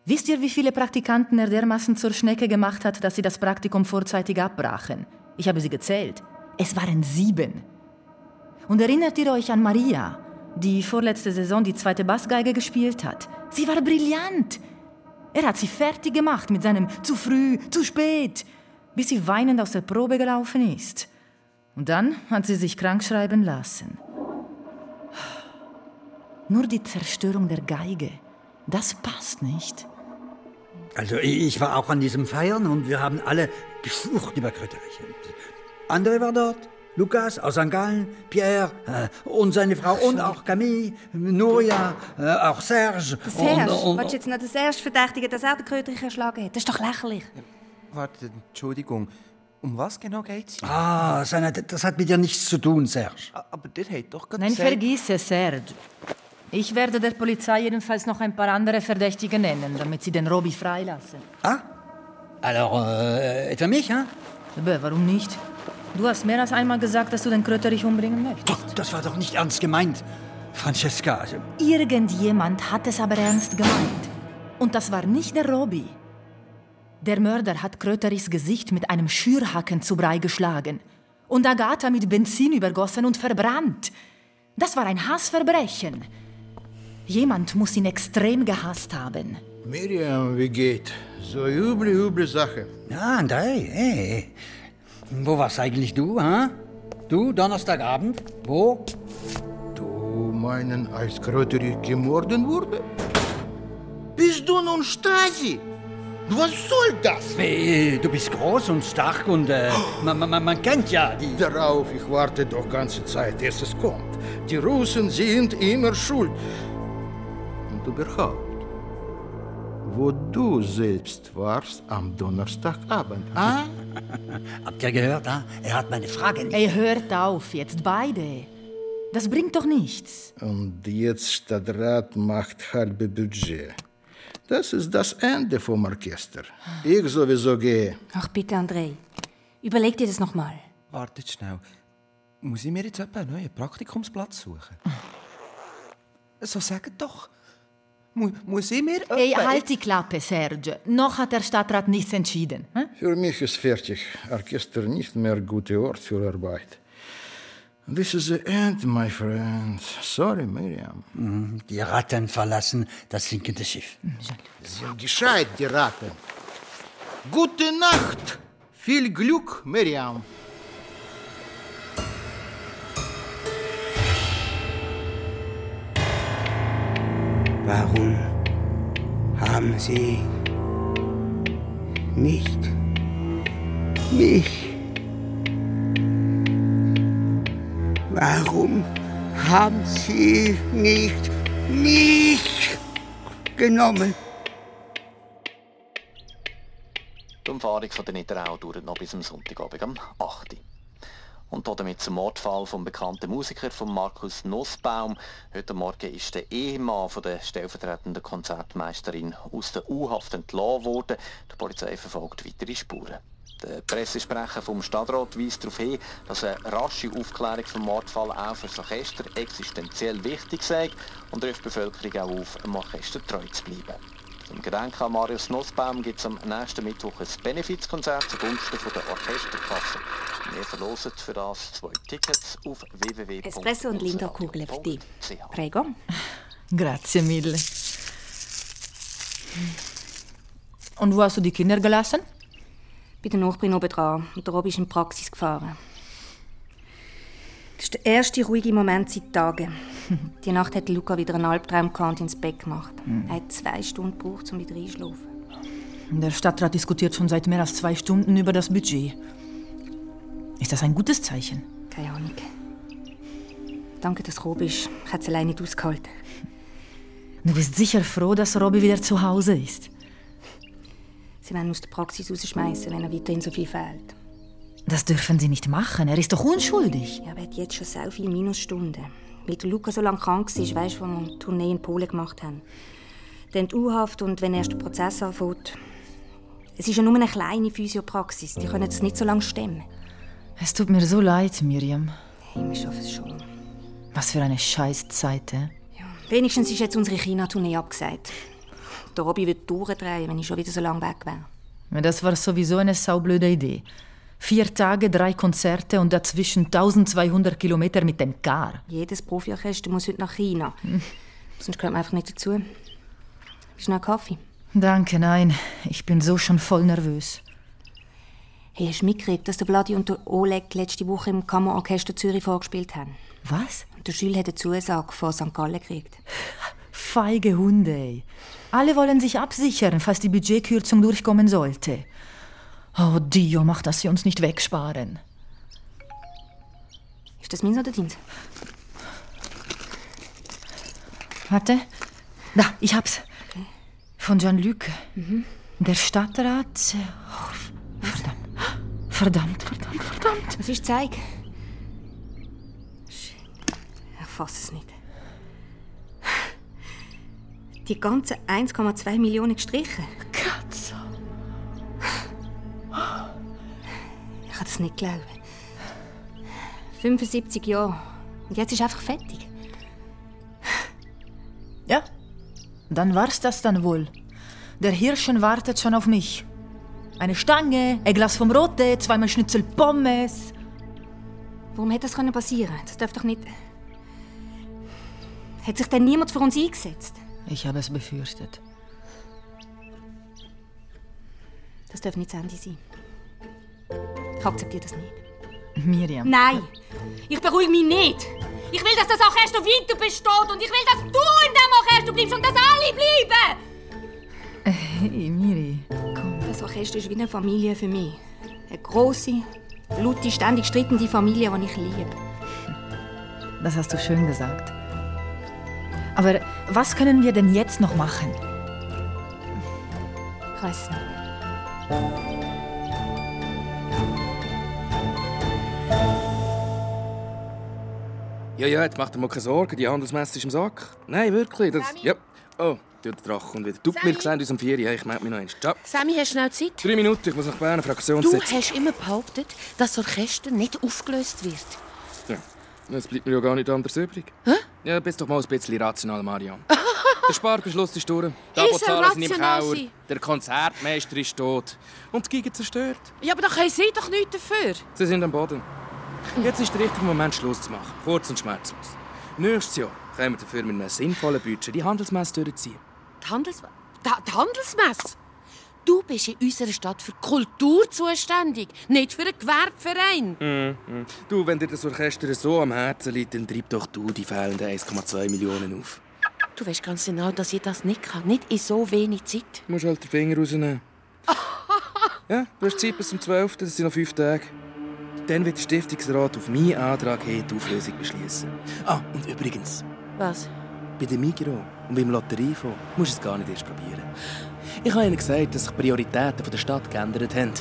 Wisst ihr, wie viele Praktikanten er dermaßen zur Schnecke gemacht hat, dass sie das Praktikum vorzeitig abbrachen? Ich habe sie gezählt. Es waren sieben. Und erinnert ihr euch an Maria, die vorletzte Saison die zweite Bassgeige gespielt hat? Sie war brillant. Er hat sie fertig gemacht mit seinem zu früh, zu spät, bis sie weinend aus der Probe gelaufen ist. Und dann hat sie sich krank schreiben lassen. Nur die Zerstörung der Geige, das passt nicht. Also ich war auch an diesem Feiern und wir haben alle geflucht über Kröterich. André war dort, Lukas aus St. Gallen, Pierre äh, und seine Frau und auch Camille, Nuria, äh, auch Serge. Der Serge, und, und, willst du jetzt noch den Serge verdächtigen, dass er den Kröterich erschlagen hat? Das ist doch lächerlich. Warte, Entschuldigung. Um was genau geht's hier? Ah, seine, das hat mit dir nichts zu tun, Serge. Aber der hat doch gerade Nein, gesagt... vergiss es, Serge. Ich werde der Polizei jedenfalls noch ein paar andere Verdächtige nennen, damit sie den Robby freilassen. Alors, äh, etwa mich, hein? Aber warum nicht? Du hast mehr als einmal gesagt, dass du den Kröterich umbringen möchtest. Das war doch nicht ernst gemeint, Francesca. Also, Irgendjemand hat es aber ernst gemeint. Und das war nicht der Robby. Der Mörder hat Kröterichs Gesicht mit einem Schürhaken zu Brei geschlagen und Agatha mit Benzin übergossen und verbrannt. Das war ein Hassverbrechen. Jemand muss ihn extrem gehasst haben. Miriam, wie geht? So üble, üble Sache. Ja, André, hey. Wo warst eigentlich du, ha? Du, Donnerstagabend? Wo? Du meinen, als Kröterich gemorden wurde? Bist du nun Stasi? Was soll das? Hey, du bist groß und stark und äh, man, man, man kennt ja die... Darauf, ich warte doch ganze Zeit, erst es kommt. Die Russen sind immer schuld. Und überhaupt, wo du selbst warst am Donnerstagabend, ah? Habt ihr gehört, ha? Er hat meine Frage nicht... Ey, hört auf, jetzt beide. Das bringt doch nichts. Und jetzt Stadtrat macht halbe Budget. Das ist das Ende vom Orchester. Ich sowieso gehe. Ach bitte, André. Überleg dir das nochmal. Wartet schnell. Muss ich mir jetzt etwa einen neuen Praktikumsplatz suchen? So sagt doch. Mu muss ich mir Ey, etwa- halt die Klappe, Serge. Noch hat der Stadtrat nichts entschieden. hm? Für mich ist fertig. Orchester nicht mehr guter Ort für Arbeit. This is the end, my friend. Sorry, Miriam. Mhm, Die Ratten verlassen das sinkende Schiff. Sind gescheit, die Ratten. Gute Nacht. Viel Glück, Miriam. Warum haben Sie nicht mich? Warum haben Sie nicht mich genommen? Die Umfahrung von der Niederau dauert noch bis am Sonntagabend am 8. Und damit zum Mordfall vom bekannten Musiker von Markus Nussbaum. Heute Morgen ist der Ehemann von der stellvertretenden Konzertmeisterin aus der U-Haft entlassen worden. Die Polizei verfolgt weitere Spuren. Der Pressesprecher vom Stadtrat weist darauf hin, dass eine rasche Aufklärung vom Mordfall auch für das Orchester existenziell wichtig sei und ruft die Bevölkerung auch auf, dem Orchester treu zu bleiben. Im Gedenken an Marius Nussbaum gibt es am nächsten Mittwoch ein Benefizkonzert zugunsten von der Orchesterkasse. Wir verlosen für das zwei Tickets auf www. Espresso und Lindor-Kugeln für dich. Prego. Grazie mille. Und wo hast du die Kinder gelassen? Bei der Nachbarin oben dran. Und der Rob ist in die Praxis gefahren. Das ist der erste ruhige Moment seit Tagen. Die Nacht hat Luca wieder einen Albtraum gehabt und ins Bett gemacht. Hm. Er hat zwei Stunden gebraucht, um wieder einzuschlafen. Der Stadtrat diskutiert schon seit mehr als zwei Stunden über das Budget. Ist das ein gutes Zeichen? Keine Ahnung. Danke, dass du gekommen bist. Ich hätte es alleine nicht ausgehalten. Du bist sicher froh, dass Robby wieder zu Hause ist. Sie werden aus der Praxis rausschmeißen, wenn er weiterhin so viel fehlt. Das dürfen sie nicht machen. Er ist doch unschuldig. Ja, aber er hat jetzt schon so viele Minusstunden. Weil der Luca so lange krank war, weißt du, wo wir eine Tournee in Polen gemacht haben. Dann die U-Haft und wenn erst der Prozess anfängt. Es ist ja nur eine kleine Physiopraxis. Die können es nicht so lange stemmen. Es tut mir so leid, Miriam. Hey, wir schaffen es schon. Was für eine Scheißzeit, eh? Wenigstens ist jetzt unsere China-Tournee abgesagt. Der Robby wird durchdrehen, wenn ich schon wieder so lange weg wäre. Ja, Das war sowieso eine saublöde Idee. Vier Tage, drei Konzerte und dazwischen 1200 Kilometer mit dem Car. Jedes Profiorchester muss heute nach China. Sonst gehört man einfach nicht dazu. Ist noch ein Kaffee? Danke, nein. Ich bin so schon voll nervös. Hey, hast du mitgekriegt, dass der Vladi und der Oleg letzte Woche im Kammerorchester Zürich vorgespielt haben? Was? Und der Jules hat eine Zusage von St. Gallen gekriegt. Feige Hunde. Alle wollen sich absichern, falls die Budgetkürzung durchkommen sollte. Oh, Dio, mach, dass sie uns nicht wegsparen. Ist das meins oder deins? Warte. Da, ich hab's. Von Jean-Luc. Der Stadtrat. Oh, verdammt. Verdammt, verdammt, verdammt. Was ist Zeig? Ich fasse es nicht. Die ganzen 1,2 Millionen gestrichen. Ich kann das nicht glauben. 75 Jahre. Und jetzt ist einfach fertig. Ja, dann war's das dann wohl. Der Hirschen wartet schon auf mich. Eine Stange, ein Glas vom Rote, zweimal Schnitzel Pommes. Warum hätte das können passieren? Das darf doch nicht. Hat sich denn niemand für uns eingesetzt? Ich habe es befürchtet. Das darf nicht das Ende sein. Ich akzeptiere das nicht. Miriam. Nein! Ich beruhige mich nicht! Ich will, dass das Orchester weiter besteht und ich will, dass du in dem Orchester bleibst und dass alle bleiben! Hey, Miri. Das Orchester ist wie eine Familie für mich. Eine große, laute, ständig streitende Familie, die ich liebe. Das hast du schön gesagt. Aber was können wir denn jetzt noch machen? Ich weiß nicht. Ja, ja, jetzt macht dir mal keine Sorgen, die Handelsmesse ist im Sack. Nein, wirklich. Das, ja. Oh, der Drache kommt wieder. Du, wir sehen uns um vier Uhr. Ich melde mich noch eins. Ciao. Sammy, hast du schnell Zeit? Drei Minuten, ich muss nach Bern Fraktion Du setzen. hast immer behauptet, dass das Orchester nicht aufgelöst wird. Ja, es bleibt mir ja gar nicht anders übrig. Ja, bist doch mal ein bisschen rational, Marian. Der Sparbeschluss ist durch. Die Abozahlen sind im sein. Der Konzertmeister ist tot. Und die Giga zerstört. Ja, aber da können sie doch nichts dafür. Sie sind am Boden. Jetzt ist der richtige Moment, Schluss zu machen. Kurz und schmerzlos. Nächstes Jahr können wir dafür mit einem sinnvollen Budget die Handelsmesse durchziehen. Die, Handels da, die Handelsmesse? Du bist in unserer Stadt für Kultur zuständig, nicht für einen Gewerbeverein. Mhm. Du, wenn dir das Orchester so am Herzen liegt, dann treib doch du die fehlenden 1,2 Millionen auf. Du weißt ganz genau, dass ich das nicht kann. Nicht in so wenig Zeit. Du musst halt den Finger rausnehmen. ja, du hast Zeit bis zum 12. Das sind noch fünf Tage. Dann wird der Stiftungsrat auf meinen Antrag hin die Auflösung beschließen. Ah, und übrigens, Was? bei dem Migros und beim Lotteriefonds musst du es gar nicht erst probieren. Ich habe ihnen gesagt, dass sich die Prioritäten der Stadt geändert haben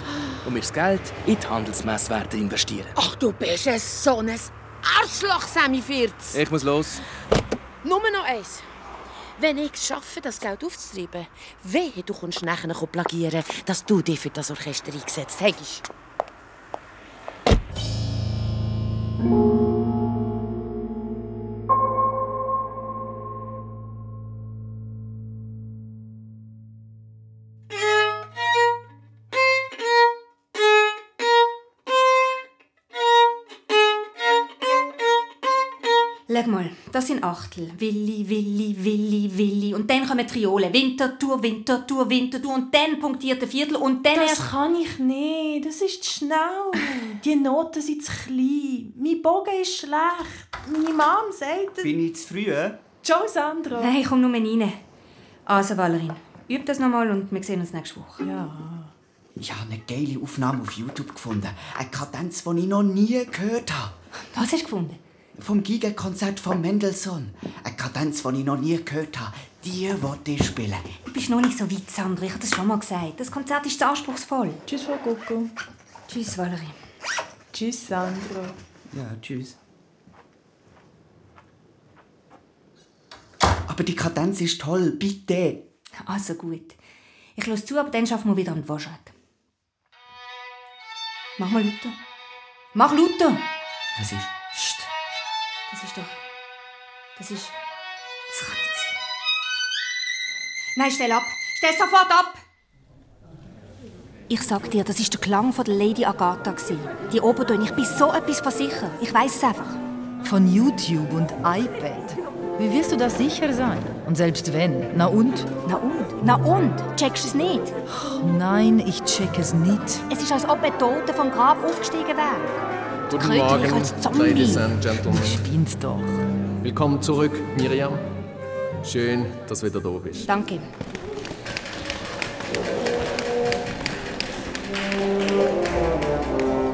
und wir das Geld in die Handelsmesse werden investieren. Ach, du bist ein so ein Arschloch, Sammy Firz. Ich muss los. Nur noch eins. Wenn ich es schaffe, das Geld aufzutreiben, wehe, du kommst nachher plagieren, dass du dich für das Orchester eingesetzt hast. Das sind Achtel. Willi, Willi, Willi, Willi. Und dann kommen Triolen. Wintertour, Wintertour, Wintertour. Und dann punktierte Viertel. Und dann Das erst... kann ich nicht. Das ist zu schnell. Die Noten sind zu klein. Mein Bogen ist schlecht. Meine Mom sagt... Bin ich zu früh? Ciao, Sandra. Nein, komm nur rein. Also, Valerin, üb das nochmal und wir sehen uns nächste Woche. Ja. Ich habe eine geile Aufnahme auf YouTube gefunden. Eine Kadenz, die ich noch nie gehört habe. Was hast du gefunden? Vom Giga-Konzert von Mendelssohn. Eine Kadenz, die ich noch nie gehört habe. Die wollte ich spielen. Du bist noch nicht so weit, Sandra. Ich habe das schon mal gesagt. Das Konzert ist zu anspruchsvoll. Tschüss, Frau Coco. Tschüss, Valerie. Tschüss, Sandra. Ja, tschüss. Aber die Kadenz ist toll, bitte. Also gut. Ich los zu, aber dann schaffen wir wieder am Waschrad. Mach mal lauter. Mach lauter! Was ist? Das ist doch... Das ist... Das kann nicht sein. Nein, stell ab. Stell sofort ab! Ich sag dir, das ist der Klang von der Lady Agatha. Die Obertöne. Ich bin so etwas von sicher. Ich weiß es einfach. Von YouTube und iPad. Wie wirst du da sicher sein? Und selbst wenn, na und? Na und? Na und? Checkst du es nicht? Nein, ich check es nicht. Es ist, als ob ein Toter vom Grab aufgestiegen wäre. Guten Krötlich Morgen, als Zombie. Ladies and Gentlemen. Spinnst doch. Willkommen zurück, Miriam. Schön, dass du wieder da bist. Danke.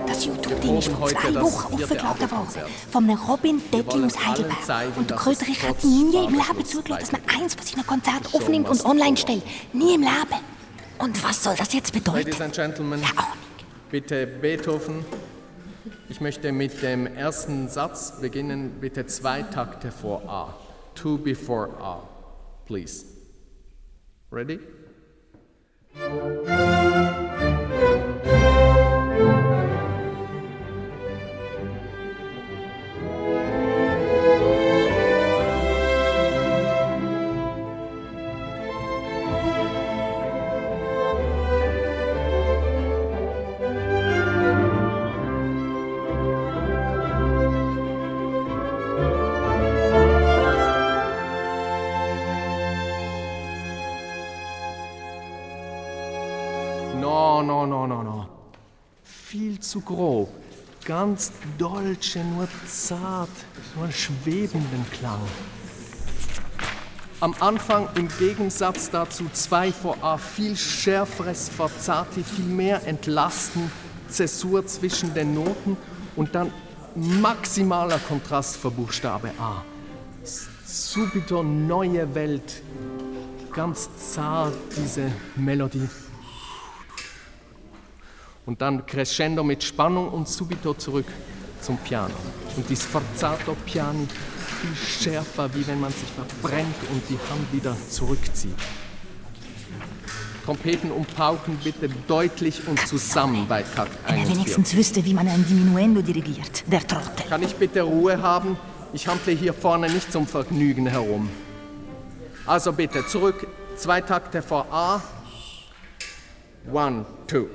Das YouTube-Ding ist vor zwei Wochen aufgeladen worden. Von einem Robin wollen aus Heidelberg. zeigen, Und der Kröterich hat nie im Leben zugelassen, dass man eins von seinen Konzerten aufnimmt und online stellt. Nie im Leben. Und was soll das jetzt bedeuten? Ladies and Gentlemen, bitte Beethoven. Ich möchte mit dem ersten Satz beginnen. Bitte zwei Takte vor A. Two before A. Please. Ready? Zu grob. Ganz dolce, nur zart, nur einen schwebenden Klang. Am Anfang im Gegensatz dazu 2 vor A viel schärferes Forzati, viel mehr Entlasten, Zäsur zwischen den Noten und dann maximaler Kontrast für Buchstabe A. Subito neue Welt, ganz zart diese Melodie. Und dann crescendo mit Spannung und subito zurück zum Piano. Und die Sforzato Piani viel schärfer, wie wenn man sich verbrennt und die Hand wieder zurückzieht. Trompeten und Pauken bitte deutlich und zusammen bei Takt Wenn er 41. wenigstens wüsste, wie man ein Diminuendo dirigiert. Der Trottel. Kann ich bitte Ruhe haben? Ich handle hier vorne nicht zum Vergnügen herum. Also bitte zurück, zwei Takte vor A. One, two.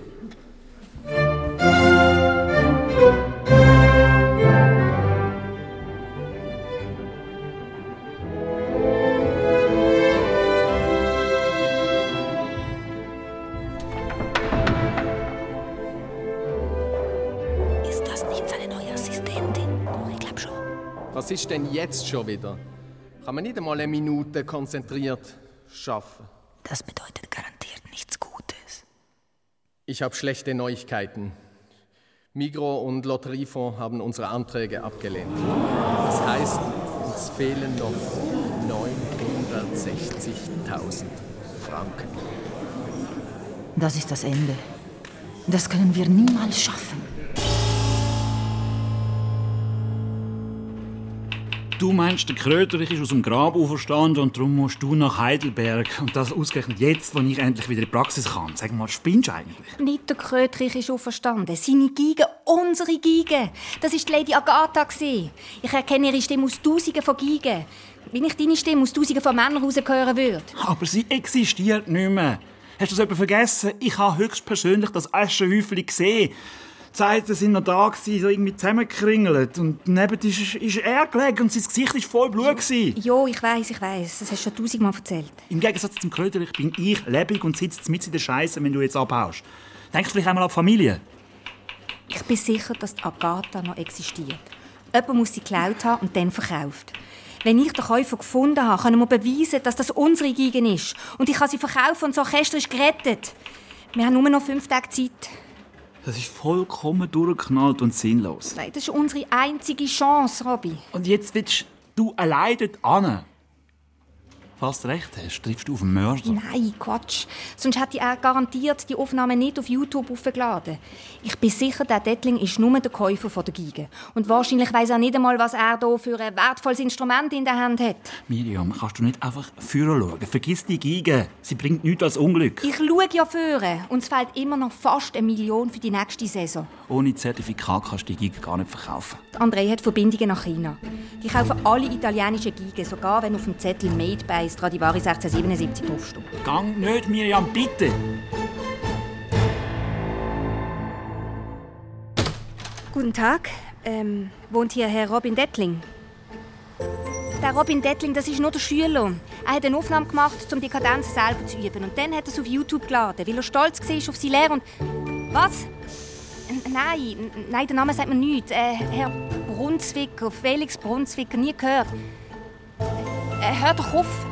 Was ist denn jetzt schon wieder? Kann man nicht einmal eine Minute konzentriert schaffen? Das bedeutet garantiert. Ich habe schlechte Neuigkeiten. Migro und Lotteriefonds haben unsere Anträge abgelehnt. Das heißt, uns fehlen noch 960.000 Franken. Das ist das Ende. Das können wir niemals schaffen. Du meinst, der Kröterich ist aus dem Grab auferstanden und darum musst du nach Heidelberg. Und das ausgerechnet jetzt, wo ich endlich wieder in die Praxis kann. Sag mal, spinnst du eigentlich? Nicht der Kröterich ist auferstanden. Seine Geige, unsere Geige. Das ist die Lady Agatha. Ich erkenne ihre Stimme aus Tausenden von Geigen. Wie ich deine Stimme aus Tausenden von Männern hören würde. Aber sie existiert nicht mehr. Hast du das etwa vergessen? Ich habe höchstpersönlich das Aschenhäufchen gesehen. Zeiten sind noch da gewesen, so irgendwie zusammengekringelt. Und neben ist, ist er gelegen und sein Gesicht war voll Blut. Gewesen. Jo, ich weiß, ich weiß. Das hast du schon tausendmal erzählt. Im Gegensatz zum Kröderich bin ich lebendig und sitze mit in der Scheiße, wenn du jetzt abhaust. Denkst du vielleicht einmal an die Familie? Ich bin sicher, dass die Agatha noch existiert. Jemand muss sie geklaut haben und dann verkauft. Wenn ich den Käufer gefunden habe, können wir beweisen, dass das unsere Gigen ist. Und ich kann sie verkaufen und das Orchester ist gerettet. Wir haben nur noch fünf Tage Zeit. Das ist vollkommen durchgeknallt und sinnlos. Nein, das ist unsere einzige Chance, Robby. Und jetzt willst du allein dort hin? Falls du recht hast, triffst du auf einen Mörder. Nein, Quatsch. Sonst hätte er garantiert die Aufnahme nicht auf YouTube aufgeladen. Ich bin sicher, der Dettling ist nur der Käufer von der Geige. Und wahrscheinlich weiß er nicht einmal, was er hier für ein wertvolles Instrument in der Hand hat. Miriam, kannst du nicht einfach führen schauen? Vergiss die Geige. Sie bringt nichts als Unglück. Ich schaue ja führen. Und es fehlt immer noch fast eine Million für die nächste Saison. Ohne Zertifikat kannst du die Geige gar nicht verkaufen. André hat Verbindungen nach China. Die kaufen alle italienischen Geigen, sogar wenn auf dem Zettel «Made by Stradivari 1677» draufsteht. Gang nicht, Miriam, bitte! Guten Tag. Ähm, wohnt hier Herr Robin Dettling? Der Robin Dettling, das ist nur der Schüler. Er hat eine Aufnahme gemacht, um die Kadenz selber zu üben. Und dann hat er es auf YouTube geladen, weil er stolz war auf seine Lehre und... Was? Nein, nein, der Name sagt mir nichts. Äh, Herr Brunswicker, Felix Brunswicker, nie gehört. Äh, hör doch auf.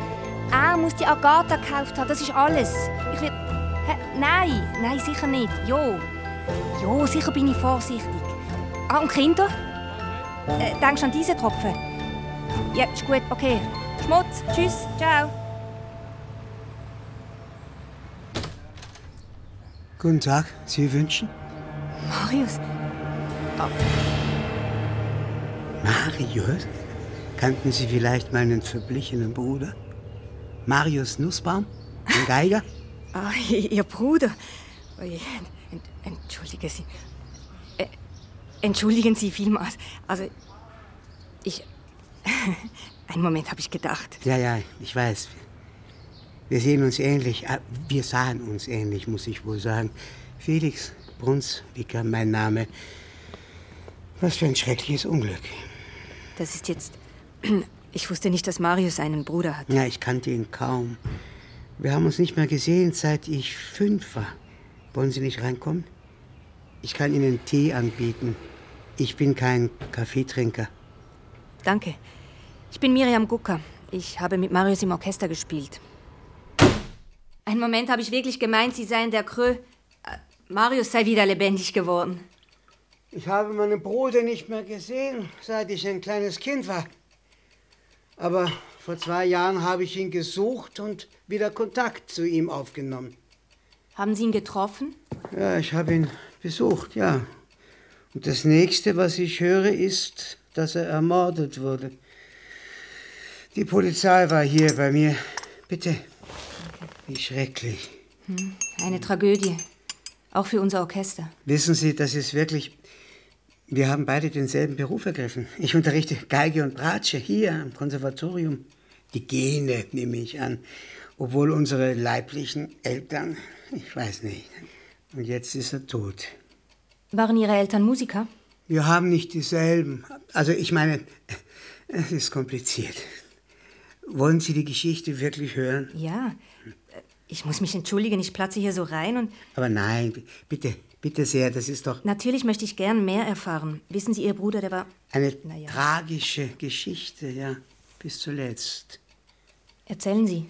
Er muss die Agatha gekauft haben, das ist alles. Ich will... Hä? Nein, nein, sicher nicht. Jo. Jo, sicher bin ich vorsichtig. Ah, und Kinder? Äh, denkst du an diese Tropfen? Ja, ist gut, okay. Schmutz, tschüss, ciao. Guten Tag, Sie wünschen? Marius. Marius? Kannten Sie vielleicht meinen verblichenen Bruder? Marius Nussbaum? Ein Geiger? Ah, Ihr Bruder. Ui, ent, entschuldigen Sie. Äh, entschuldigen Sie vielmals. Also, ich. Einen Moment habe ich gedacht. Ja, ja, ich weiß. Wir sehen uns ähnlich. Ah, Wir sahen uns ähnlich, muss ich wohl sagen. Felix Brunswicker, mein Name. Was für ein schreckliches Unglück. Das ist jetzt. Ich wusste nicht, dass Marius einen Bruder hat. Ja, ich kannte ihn kaum. Wir haben uns nicht mehr gesehen, seit ich fünf war. Wollen Sie nicht reinkommen? Ich kann Ihnen Tee anbieten. Ich bin kein Kaffeetrinker. Danke. Ich bin Miriam Gucker. Ich habe mit Marius im Orchester gespielt. Einen Moment habe ich wirklich gemeint, Sie seien der Krö. Äh, Marius sei wieder lebendig geworden. Ich habe meinen Bruder nicht mehr gesehen, seit ich ein kleines Kind war. Aber vor zwei Jahren habe ich ihn gesucht und wieder Kontakt zu ihm aufgenommen. Haben Sie ihn getroffen? Ja, ich habe ihn besucht, ja. Und das nächste, was ich höre, ist, dass er ermordet wurde. Die Polizei war hier bei mir. Bitte. Wie schrecklich. Hm, eine Tragödie. Auch für unser Orchester. Wissen Sie, das ist wirklich. Wir haben beide denselben Beruf ergriffen. Ich unterrichte Geige und Bratsche hier am Konservatorium. Die Gene, nehme ich an. Obwohl unsere leiblichen Eltern, ich weiß nicht. Und jetzt ist er tot. Waren Ihre Eltern Musiker? Wir haben nicht dieselben. Also ich meine, es ist kompliziert. Wollen Sie die Geschichte wirklich hören? Ja. Ich muss mich entschuldigen, ich platze hier so rein und. Aber nein, bitte, bitte sehr, das ist doch Natürlich möchte ich gern mehr erfahren. Wissen Sie, Ihr Bruder, der war. eine Naja. tragische Geschichte, ja, bis zuletzt. Erzählen Sie.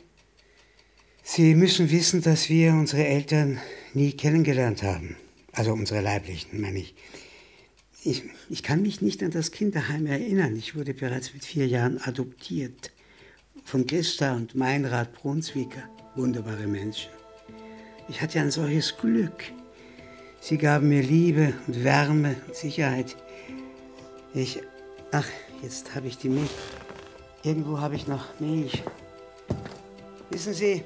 Sie müssen wissen, dass wir unsere Eltern nie kennengelernt haben. Also unsere leiblichen, meine ich. ich. Ich kann mich nicht an das Kinderheim erinnern. Ich wurde bereits mit vier Jahren adoptiert. Von Christa und Meinrad Brunswicker. Wunderbare Menschen. Ich hatte ein solches Glück. Sie gaben mir Liebe und Wärme und Sicherheit. Ich. Ach, jetzt habe ich die Milch. Irgendwo habe ich noch Milch. Wissen Sie,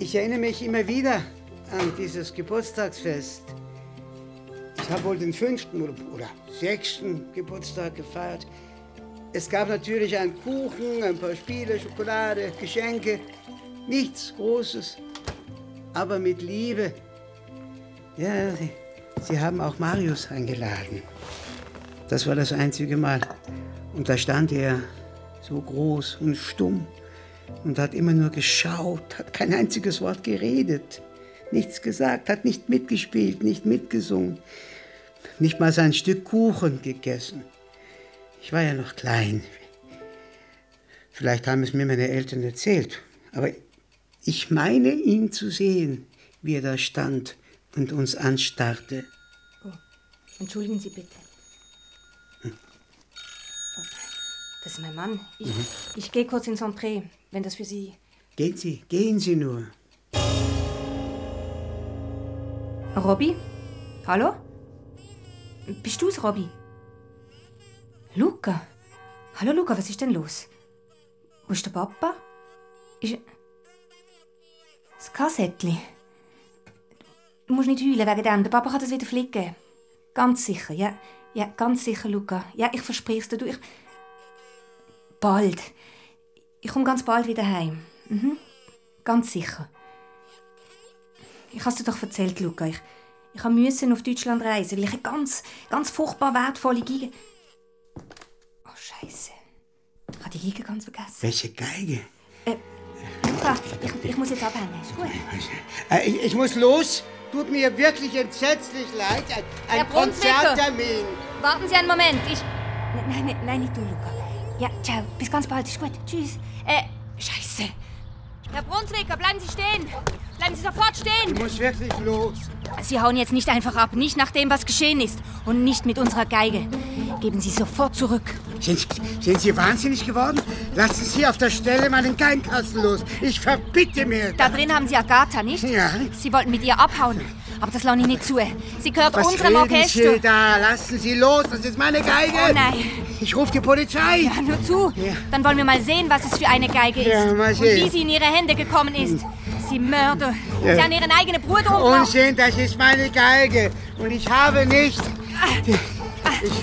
ich erinnere mich immer wieder an dieses Geburtstagsfest. Ich habe wohl den fünften oder, sechsten Geburtstag gefeiert. Es gab natürlich einen Kuchen, ein paar Spiele, Schokolade, Geschenke. Nichts Großes, aber mit Liebe. Ja, Sie, Sie haben auch Marius eingeladen. Das war das einzige Mal. Und da stand er, so groß und stumm, und hat immer nur geschaut, hat kein einziges Wort geredet, nichts gesagt, hat nicht mitgespielt, nicht mitgesungen, nicht mal sein Stück Kuchen gegessen. Ich war ja noch klein. Vielleicht haben es mir meine Eltern erzählt, aber ich meine ihn zu sehen, wie er da stand und uns anstarrte. Entschuldigen Sie bitte. Das ist mein Mann. Ich, Mhm. ich gehe kurz ins Entree, wenn das für Sie. Gehen Sie, gehen Sie nur. Robby? Hallo? Bist du's, Robby? Luca? Hallo, Luca, was ist denn los? Wo ist der Papa? Ist. Das Kassettli. Du musst nicht heulen wegen dem. Der Papa kann das wieder flicken. Ganz sicher, ja. Ja, ganz sicher, Luca. Ja, ich versprich's dir. Du, ich. Bald. Ich komme ganz bald wieder heim. Mhm. Ganz sicher. Ich habe dir doch erzählt, Luca. Ich, ich musste auf Deutschland reisen, weil ich eine ganz, ganz furchtbar wertvolle Geige. Oh, Scheiße. Ich habe die Geige ganz vergessen. Welche Geige? Ich, ich muss jetzt abhängen. Ist gut. Äh, ich, ich muss los. Tut mir wirklich entsetzlich leid. Ein, ein Brunswicker. Konzerttermin. Warten Sie einen Moment. Ich. Nein, nein, nein, nein, nicht du, Luca. Ja, ciao. Bis ganz bald. Ist gut. Tschüss. Äh, Scheiße. Herr Brunswicker, bleiben Sie stehen. Bleiben Sie sofort stehen. Ich muss wirklich los. Sie hauen jetzt nicht einfach ab. Nicht nach dem, was geschehen ist. Und nicht mit unserer Geige. Geben Sie sofort zurück. Sind, sind Sie wahnsinnig geworden? Lassen Sie auf der Stelle meinen Geinkasten los. Ich verbitte mir. Da drin haben Sie Agatha, nicht? Ja. Sie wollten mit ihr abhauen. Aber das lasse ich nicht zu. Sie gehört Was unserem reden Orchester. Sie da? Lassen Sie los. Das ist meine Geige. Oh nein. Ich rufe die Polizei. Ja, nur zu. Dann wollen wir mal sehen, was es für eine Geige ist. Ja, mal und sehen. wie sie in ihre Hände gekommen ist. Sie Mörder. Ja. Sie haben ihren eigenen Bruder umgebracht. Unsinn, das ist meine Geige. Und ich habe nicht. Die,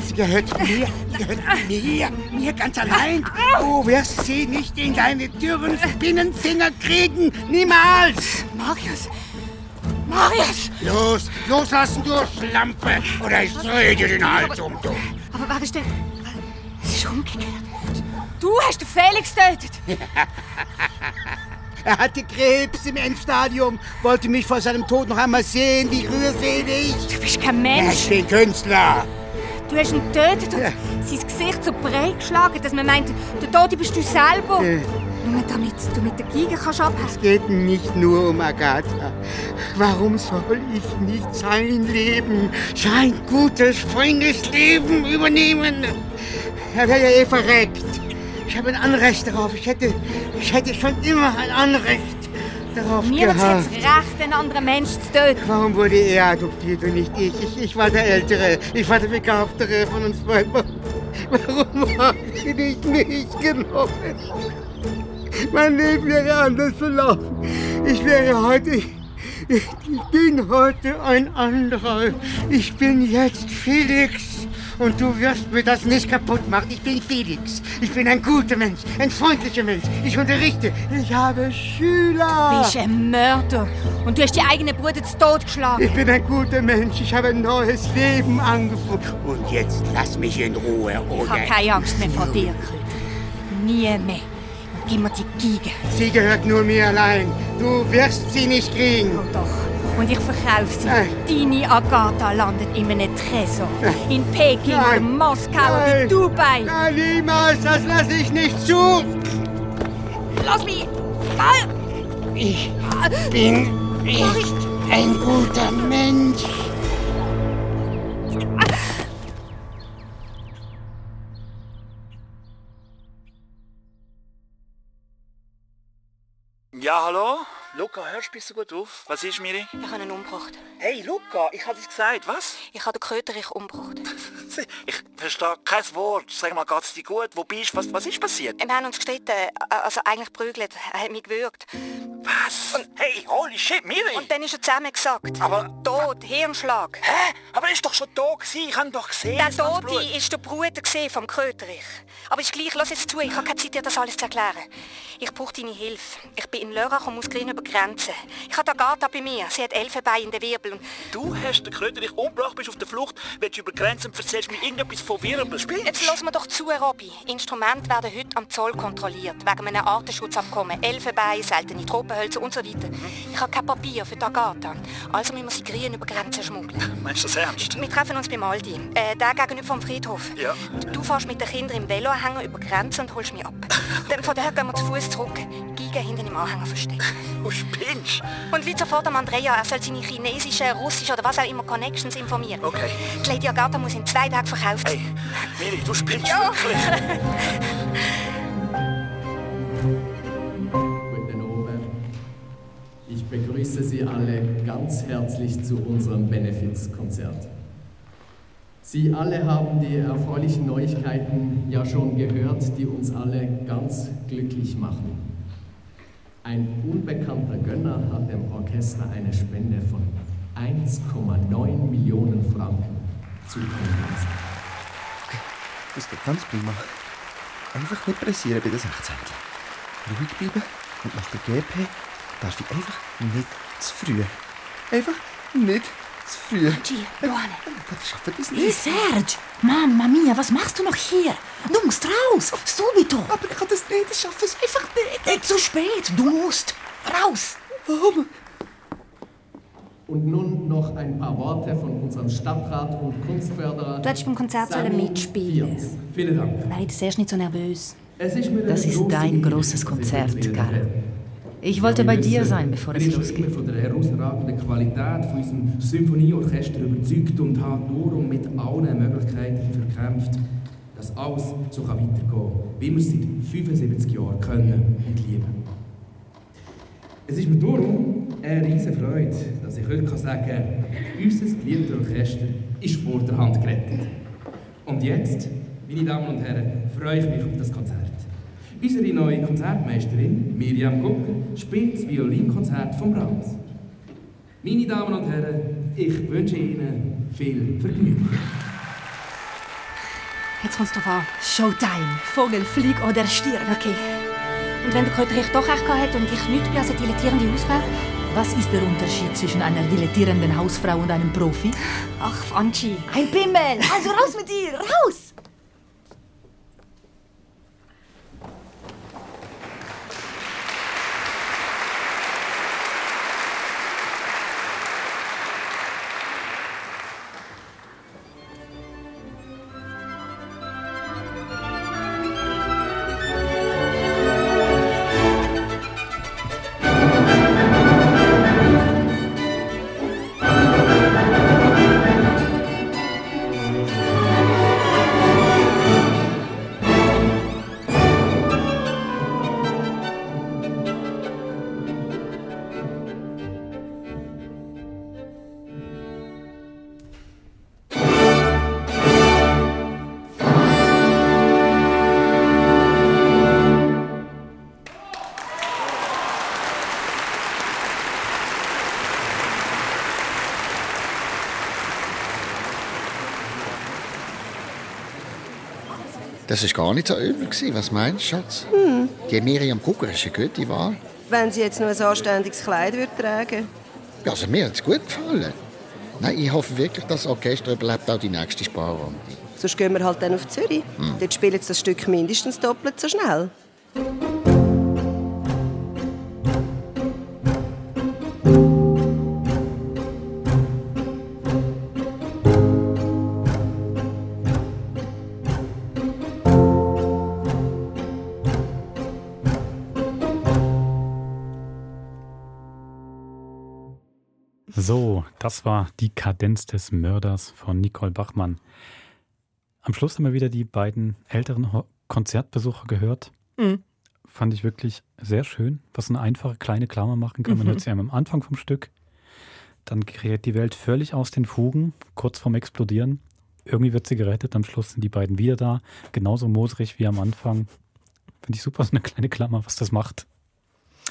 sie gehört mir. Sie gehört mir. Mir ganz allein. Du wirst sie nicht in deine dürren Spinnenfinger kriegen. Niemals. Marius. Marius! Los, loslassen, du Schlampe. Oder ich drehe dir den Hals um, du. Aber ist denn... Es ist umgekehrt. Du hast den Felix getötet. Er hatte Krebs im Endstadium, wollte mich vor seinem Tod noch einmal sehen, wie rührselig. Du bist kein Mensch. Ich bin Künstler. Du hast ihn getötet und sein Gesicht so breit geschlagen, dass man meint, der Tote bist du selber. Äh. Nur damit du mit der Geige kannst abhängen. Es geht nicht nur um Agatha. Warum soll ich nicht sein Leben, sein gutes, feines Leben übernehmen? Er wäre ja eh verreckt. Ich habe ein Anrecht darauf. Ich hätte, ich hätte schon immer ein Anrecht darauf Niemand hat gehabt. das Recht, einen anderen Menschen zu töten. Warum wurde er adoptiert und nicht ich? Ich, ich war der Ältere. Ich war der Begabtere von uns beiden. Warum habe ich nicht mich genommen? Mein Leben wäre anders verlaufen. Ich wäre heute. Ich, ich bin heute ein anderer. Ich bin jetzt Felix. Und du wirst mir das nicht kaputt machen. Ich bin Felix. Ich bin ein guter Mensch, ein freundlicher Mensch. Ich unterrichte. Ich habe Schüler. Du bist ein Mörder. Und du hast die eigene Bruder zu Tod geschlagen. Ich bin ein guter Mensch. Ich habe ein neues Leben angefangen. Und jetzt lass mich in Ruhe, Ich oder? habe keine Angst mehr vor dir, Krüger. Nie mehr. Gib mir die Geige. Sie gehört nur mir allein. Du wirst sie nicht kriegen. Oh doch. Und ich verkaufe sie. Deine Agatha landet in einem Tresor. In Peking Nein. Moskau oder Nein. in Dubai. Nein, niemals. Das lasse ich nicht zu. Lass mich! Ah! Ich bin nicht ein guter Mensch. Ja, hallo? Luca, hörst du bist du gut auf? Was ist, Miri? Ich habe ihn umgebracht. Hey, Luca, ich habe es gesagt, was? Ich habe den Köterich umgebracht. Ich verstehe kein Wort. Sag mal, geht's dir gut? Wo bist du? Was, was ist passiert? Wir haben uns gestritten, also eigentlich prügelt. Er hat mich gewürgt. Was? Und, hey, holy shit, Miri! Und dann ist er zusammengesackt. Aber... Tot, Hirnschlag. Hä? Aber er ist doch schon da gewesen. Ich habe doch gesehen. Der Tote ist der Bruder gesehen vom Kröterich. Aber ist gleich, lass jetzt zu, ich habe keine Zeit, dir das alles zu erklären. Ich brauche deine Hilfe. Ich bin in Lörrach und muss gleich über die Grenze. Ich habe Agatha bei mir. Sie hat Elfenbein in den Wirbel. Und Du hast den Kröterich umgebracht, bist auf der Flucht, willst über die Grenze und erzählst mir irgendetwas von Wirbel. Spielst Jetzt lass mir doch zu, Robby. Instrumente werden heute am Zoll kontrolliert, wegen einem Artenschutzabkommen. Elfenbein, seltene Tropenhölzer und so weiter. Ich habe kein Papier für die Agatha. Also müssen wir sie grün über die Grenze schmuggeln. Meinst du das ernst? Wir treffen uns beim Aldi. Äh, der gegenüber vom Friedhof. Ja. Du fährst mit den Kindern im Veloanhänger über die Grenze und holst mich ab. Dann von daher gehen wir zu Fuß zurück. Giga hinten im Anhänger verstecken. Du spinnst? Und Leute sofort am Andrea, er soll seine chinesischen, russischen oder was auch immer Connections informieren. Okay. Die Lady Agatha muss in zwei Tagen verkauft Hey, Miri, du spinnst Ja. wirklich. Begrüße Sie alle ganz herzlich zu unserem Benefizkonzert. Sie alle haben die erfreulichen Neuigkeiten ja schon gehört, die uns alle ganz glücklich machen. Ein unbekannter Gönner hat dem Orchester eine Spende von 1,9 Millionen Franken zukommen lassen. Das geht ganz prima. Einfach nicht pressieren bei den 16. Ruhig bleiben und nach der GP darf ich einfach nicht zu früh. Einfach nicht zu früh. Gio, Luane. Das schaffen das Hey nicht. Serge! Mamma mia, was machst du noch hier? Du musst raus! Subito! Aber ich kann das nicht, ich schaffe es einfach nicht. Nicht zu spät! Du musst! Raus! Warum? Und nun noch ein paar Worte von unserem Stadtrat und Kunstförderer. Du hättest beim Konzert sollen mitspielen. Vielen Dank. Nein, das ist nicht so nervös. Es ist mir Das ist dein großes Konzert, Karl. Ich wollte bei dir sein, bevor ich es bin schon losgeht. immer von der herausragenden Qualität von unserem Symphonieorchester überzeugt und habe darum mit allen Möglichkeiten verkämpft, dass alles so weitergehen kann, wie wir es seit 75 Jahren können und lieben. Es ist mir darum eine riesige Freude, dass ich heute sagen kann, unser geliebtes Orchester ist vor der Hand gerettet. Und jetzt, meine Damen und Herren, freue ich mich auf das Konzert. Unsere neue Konzertmeisterin, Miriam Gucker, spielt das Violinkonzert von Brahms. Meine Damen und Herren, ich wünsche Ihnen viel Vergnügen. Jetzt kommt's drauf an. Showtime! Vogel, flieg oder stirb! Okay. Und wenn der Kröterich doch recht gehabt hat und ich nicht bin als eine dilettierende Hausfrau? Was ist der Unterschied zwischen einer dilettierenden Hausfrau und einem Profi? Ach, Franchi. Ein Pimmel! Also raus mit dir! Raus! Das war gar nicht so übel. gewesen. Was meinst du, Schatz? Hm. Die Miriam Kugler ist eine gute Wahl. Wenn sie jetzt nur ein anständiges Kleid würde tragen Ja, Also mir hat es gut gefallen. Nein, ich hoffe wirklich, dass das Orchester überlebt auch die nächste Sparrunde. Sonst gehen wir halt dann auf Zürich. Hm. Dort spielen sie das Stück mindestens doppelt so schnell. So, das war die Kadenz des Mörders von Nicole Bachmann. Am Schluss haben wir wieder die beiden älteren Konzertbesucher gehört. Mhm. Fand ich wirklich sehr schön, was eine einfache kleine Klammer machen kann. Man Mhm. hört sie am Anfang vom Stück. Dann gerät die Welt völlig aus den Fugen, kurz vorm Explodieren. Irgendwie wird sie gerettet, am Schluss sind die beiden wieder da. Genauso moserig wie am Anfang. Finde ich super, so eine kleine Klammer, was das macht.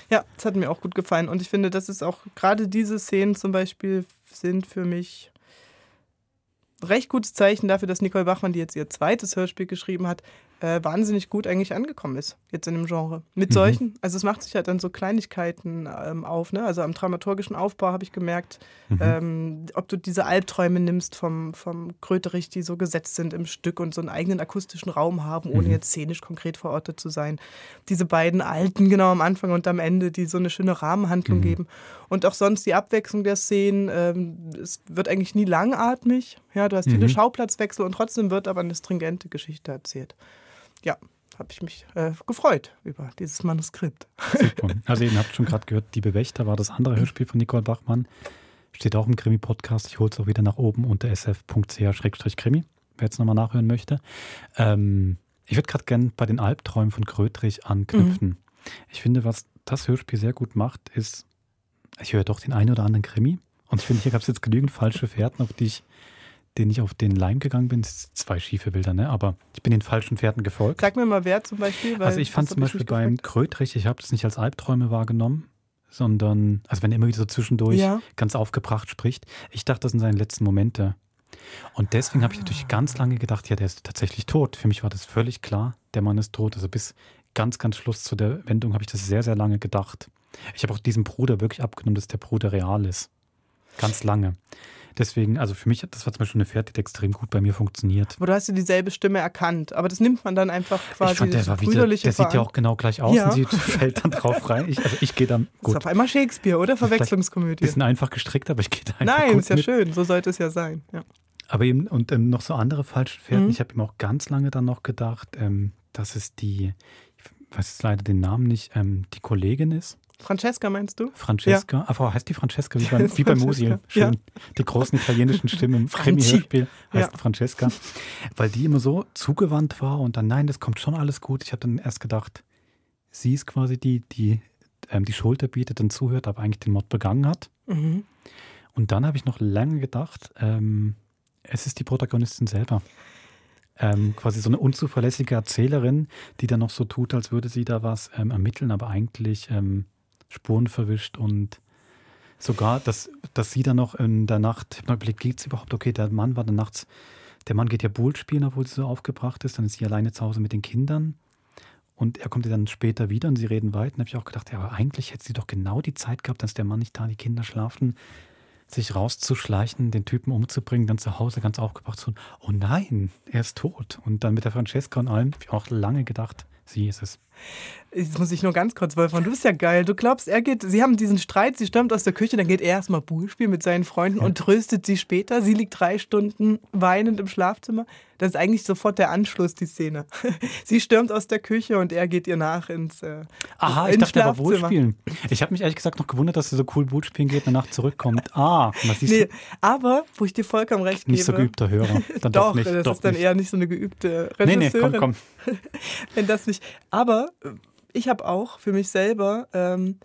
Ja, das hat mir auch gut gefallen. Und ich finde, das ist auch gerade diese Szenen zum Beispiel sind für mich recht gutes Zeichen dafür, dass Nicole Bachmann, die jetzt ihr zweites Hörspiel geschrieben hat, äh, wahnsinnig gut eigentlich angekommen ist, jetzt in dem Genre. Mit Mhm. solchen, also es macht sich halt dann so Kleinigkeiten ähm, auf, ne? Also am dramaturgischen Aufbau habe ich gemerkt, Mhm. ähm, ob du diese Albträume nimmst vom, vom Kröterich, die so gesetzt sind im Stück und so einen eigenen akustischen Raum haben, ohne Mhm. jetzt szenisch konkret verortet zu sein. Diese beiden Alten, genau am Anfang und am Ende, die so eine schöne Rahmenhandlung Mhm. geben. Und auch sonst die Abwechslung der Szenen, ähm, es wird eigentlich nie langatmig. Ja, du hast viele Mhm. Schauplatzwechsel und trotzdem wird aber eine stringente Geschichte erzählt. Ja, habe ich mich äh, gefreut über dieses Manuskript. Super. Also eben habt schon gerade gehört, Die Bewächter war das andere Hörspiel von Nicole Bachmann. Steht auch im Krimi-Podcast. Ich hole es auch wieder nach oben unter sf.ch-krimi, wer jetzt nochmal nachhören möchte. Ähm, ich würde gerade gerne bei den Albträumen von Krötrich anknüpfen. Ich finde, was das Hörspiel sehr gut macht, ist, ich höre doch den einen oder anderen Krimi. Und ich finde, hier gab es jetzt genügend falsche Fährten, auf die ich, denen ich auf den Leim gegangen bin. Das sind zwei schiefe Bilder, ne? Aber ich bin den falschen Fährten gefolgt. Sag mir mal wer zum Beispiel. Also ich fand zum Beispiel beim Krötrich, ich habe das nicht als Albträume wahrgenommen, sondern, also wenn er immer wieder so zwischendurch Ja. ganz aufgebracht spricht, ich dachte, das sind seine letzten Momente. Und deswegen habe ich natürlich ganz lange gedacht, ja, der ist tatsächlich tot. Für mich war das völlig klar, der Mann ist tot. Also bis ganz, ganz Schluss zu der Wendung habe ich das sehr, sehr lange gedacht. Ich habe auch diesem Bruder wirklich abgenommen, dass der Bruder real ist. Ganz lange. Deswegen, also für mich, das war zum Beispiel eine Fährte, die extrem gut bei mir funktioniert. Aber du hast ja dieselbe Stimme erkannt. Aber das nimmt man dann einfach quasi. ich fand, der, das war wieder, der sieht ja auch genau gleich aus Ja. und sieht, fällt dann drauf rein. Ich, also ich gehe dann Das ist gut. auf einmal Shakespeare, oder? Verwechslungskomödie. Bisschen einfach gestrickt, aber ich gehe da einfach Nein, gut ist ja mit. schön. So sollte es ja sein. Ja. Aber eben, und ähm, noch so andere falsche Fährten. Mhm. Ich habe ihm auch ganz lange dann noch gedacht, ähm, dass es die, ich weiß jetzt leider den Namen nicht, ähm, die Kollegin ist. Francesca meinst du? Francesca. Ah, Frau, heißt die Francesca wie beim, wie Francesca, Musil? Schön. ja. Die großen italienischen Stimmen im. Krimi-Hörspiel heißt Ja. Francesca. Weil die immer so zugewandt war und dann, nein, das kommt schon alles gut. Ich habe dann erst gedacht, sie ist quasi die, die ähm, die Schulter bietet und zuhört, aber eigentlich den Mord begangen hat. Mhm. Und dann habe ich noch lange gedacht, ähm, es ist die Protagonistin selber. Ähm, quasi so eine unzuverlässige Erzählerin, die dann noch so tut, als würde sie da was ähm, ermitteln, aber eigentlich ähm, Spuren verwischt und sogar, dass, dass sie dann noch in der Nacht, ich habe noch überlegt, geht es überhaupt? Okay, der Mann war dann nachts, der Mann geht ja Bull spielen, obwohl sie so aufgebracht ist, dann ist sie alleine zu Hause mit den Kindern. Und er kommt ja dann später wieder und sie reden weiter. Und habe ich auch gedacht, ja, aber eigentlich hätte sie doch genau die Zeit gehabt, dass der Mann nicht da, die Kinder schlafen, sich rauszuschleichen, den Typen umzubringen, dann zu Hause ganz aufgebracht zu. Oh nein, er ist tot. Und dann mit der Francesca und allem habe ich auch lange gedacht, sie ist es. Jetzt muss ich nur ganz kurz, Wolfgang, du bist ja geil. Du glaubst, er geht, sie haben diesen Streit, sie stürmt aus der Küche, dann geht er erstmal Bull spielen mit seinen Freunden und tröstet sie später. Sie liegt drei Stunden weinend im Schlafzimmer. Das ist eigentlich sofort der Anschluss, die Szene. Sie stürmt aus der Küche und er geht ihr nach ins äh, Aha, ich ins dachte aber Schlafzimmer. spielen. Ich habe mich ehrlich gesagt noch gewundert, dass sie so cool Boot spielen geht und danach zurückkommt. Ah, man siehst Nee, du, aber, wo ich dir vollkommen recht nicht so gebe. geübter Hörer. Dann doch, doch, nicht. das doch ist dann nicht. eher nicht so eine geübte Nee, nee, Regisseurin. komm, Wenn das nicht. Aber ich habe auch für mich selber ähm,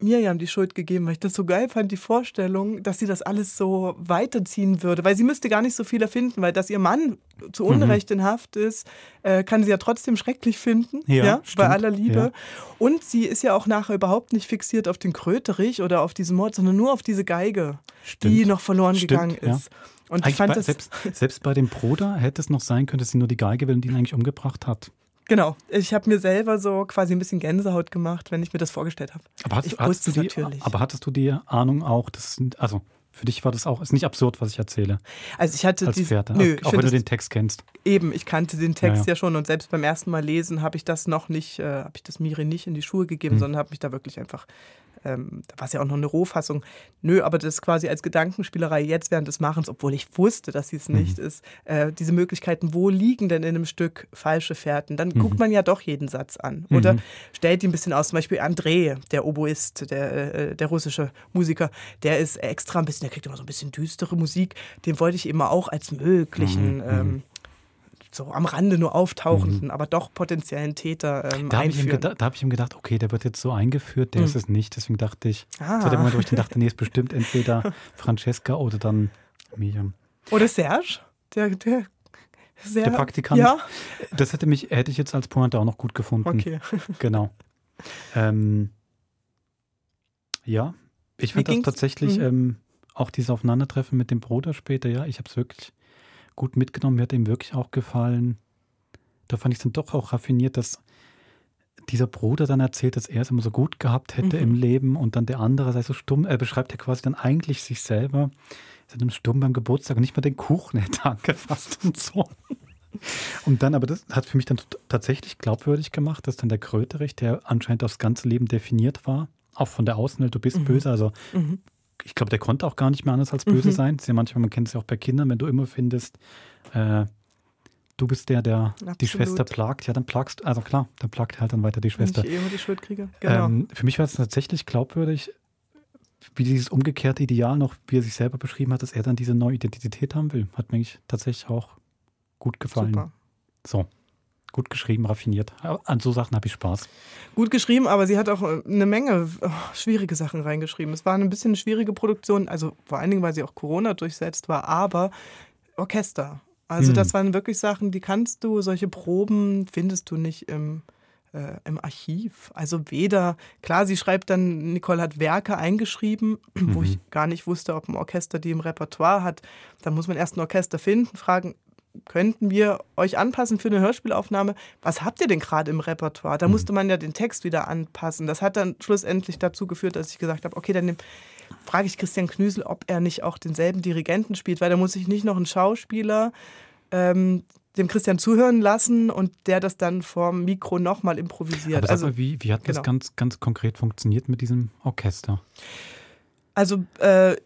Mirjam die Schuld gegeben, weil ich das so geil fand, die Vorstellung, dass sie das alles so weiterziehen würde. Weil sie müsste gar nicht so viel erfinden, weil dass ihr Mann zu Mhm. Unrecht in Haft ist, äh, kann sie ja trotzdem schrecklich finden. Ja, bei stimmt, aller Liebe. ja. Und sie ist ja auch nachher überhaupt nicht fixiert auf den Kröterich oder auf diesen Mord, sondern nur auf diese Geige, die noch verloren Stimmt, gegangen ja. ist. Und Eigentlich ich fand bei, das. selbst, selbst bei dem Bruder hätte es noch sein können, dass sie nur die Geige will und ihn eigentlich umgebracht hat. Genau, ich habe mir selber so quasi ein bisschen Gänsehaut gemacht, wenn ich mir das vorgestellt habe. Aber, hattest, du die, aber hattest du die Ahnung auch, dass, also für dich war das auch, ist nicht absurd, was ich erzähle. Also ich hatte als diese- Pferde, nö, auch, wenn du den Text kennst. Eben, ich kannte den Text Ja, ja, ja. schon und selbst beim ersten Mal lesen habe ich das noch nicht, äh, habe ich das Miri nicht in die Schuhe gegeben, Hm. sondern habe mich da wirklich einfach, ähm, da war es ja auch noch eine Rohfassung. Nö, aber das quasi als Gedankenspielerei jetzt während des Machens, obwohl ich wusste, dass sie es nicht Mhm. ist, äh, diese Möglichkeiten, wo liegen denn in einem Stück falsche Fährten? Dann Mhm. guckt man ja doch jeden Satz an. Oder Mhm. stellt ihn ein bisschen aus, zum Beispiel André, der Oboist, der, äh, der russische Musiker, der ist extra ein bisschen, der kriegt immer so ein bisschen düstere Musik. Den wollte ich immer auch als möglichen, Mhm, mhm. ähm, so am Rande nur auftauchenden, aber doch potenziellen Täter ähm, Da habe ich, hab ich ihm gedacht, okay, der wird jetzt so eingeführt, der Hm. ist es nicht. Deswegen dachte ich, Ah. war der Moment, wo ich dann dachte, nee, ist bestimmt entweder Francesca oder dann Miriam. Oder Serge, der, der, sehr, Der Praktikant. Ja, Das hätte mich, hätte ich jetzt als Pointe auch noch gut gefunden. Okay. Genau. Ähm, Ja, ich fand das tatsächlich Mhm. ähm, auch dieses Aufeinandertreffen mit dem Bruder später, ja, ich habe es wirklich gut mitgenommen. Mir hat ihm wirklich auch gefallen. Da fand ich es dann doch auch raffiniert, dass dieser Bruder dann erzählt, dass er es immer so gut gehabt hätte Mhm. im Leben und dann der andere sei so stumm. Er beschreibt ja quasi dann eigentlich sich selber, dann stumm beim Geburtstag und nicht mal den Kuchen hätte angefasst und so. Und dann, aber das hat für mich dann tatsächlich glaubwürdig gemacht, dass dann der Kröterich, der anscheinend aufs ganze Leben definiert war, auch von der Außenwelt, du bist Mhm. böse, also Mhm. Ich glaube, der konnte auch gar nicht mehr anders als böse Mhm. sein. Ja manchmal, man kennt es ja auch bei Kindern, wenn du immer findest, äh, du bist der, der die Absolut. Schwester plagt, ja, dann plagst, also klar, dann plagt halt dann weiter die Wenn Schwester. ich eh immer die Schuld kriege. Genau. Ähm, für mich war es tatsächlich glaubwürdig, wie dieses umgekehrte Ideal noch, wie er sich selber beschrieben hat, dass er dann diese neue Identität haben will. Hat mir tatsächlich auch gut gefallen. Super. So, gut geschrieben, raffiniert. An so Sachen habe ich Spaß. Gut geschrieben, aber sie hat auch äh, eine Menge oh, schwierige Sachen reingeschrieben. Es war ein bisschen eine schwierige Produktion, also vor allen Dingen, weil sie auch Corona durchsetzt war, aber Orchester. Also Hm. das waren wirklich Sachen, die kannst du, solche Proben findest du nicht im, äh, im Archiv. Also weder, klar, sie schreibt dann, Nicole hat Werke eingeschrieben, wo Mhm. ich gar nicht wusste, ob ein Orchester die im Repertoire hat. Da muss man erst ein Orchester finden, fragen, könnten wir euch anpassen für eine Hörspielaufnahme? Was habt ihr denn gerade im Repertoire? Da musste man ja den Text wieder anpassen. Das hat dann schlussendlich dazu geführt, dass ich gesagt habe, okay, dann frage ich Christian Knüsel, ob er nicht auch denselben Dirigenten spielt, weil da muss ich nicht noch einen Schauspieler ähm, dem Christian zuhören lassen und der das dann vorm Mikro nochmal improvisiert. Aber also, mal, wie, wie hat genau. das ganz, ganz konkret funktioniert mit diesem Orchester? Also äh,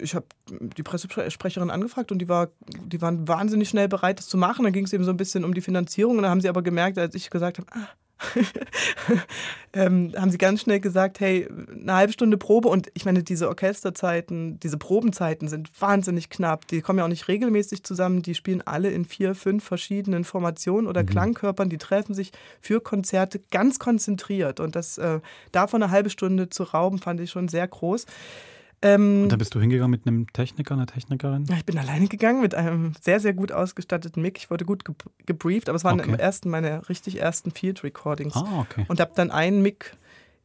ich habe die Pressesprecherin angefragt und die, war, die waren wahnsinnig schnell bereit, das zu machen. Dann ging es eben so ein bisschen um die Finanzierung und dann haben sie aber gemerkt, als ich gesagt habe, ah, ähm, haben sie ganz schnell gesagt, hey, eine halbe Stunde Probe und ich meine, diese Orchesterzeiten, diese Probenzeiten sind wahnsinnig knapp. Die kommen ja auch nicht regelmäßig zusammen. Die spielen alle in vier, fünf verschiedenen Formationen oder Mhm. Klangkörpern. Die treffen sich für Konzerte ganz konzentriert und das äh, davon eine halbe Stunde zu rauben, fand ich schon sehr groß. Ähm, Und dann bist du hingegangen mit einem Techniker, einer Technikerin? ja, ich bin alleine gegangen mit einem sehr, sehr gut ausgestatteten Mic. Ich wurde gut ge gebrieft, aber es waren Okay. im ersten, meine richtig ersten Field Recordings. Ah, okay. Und habe dann einen Mic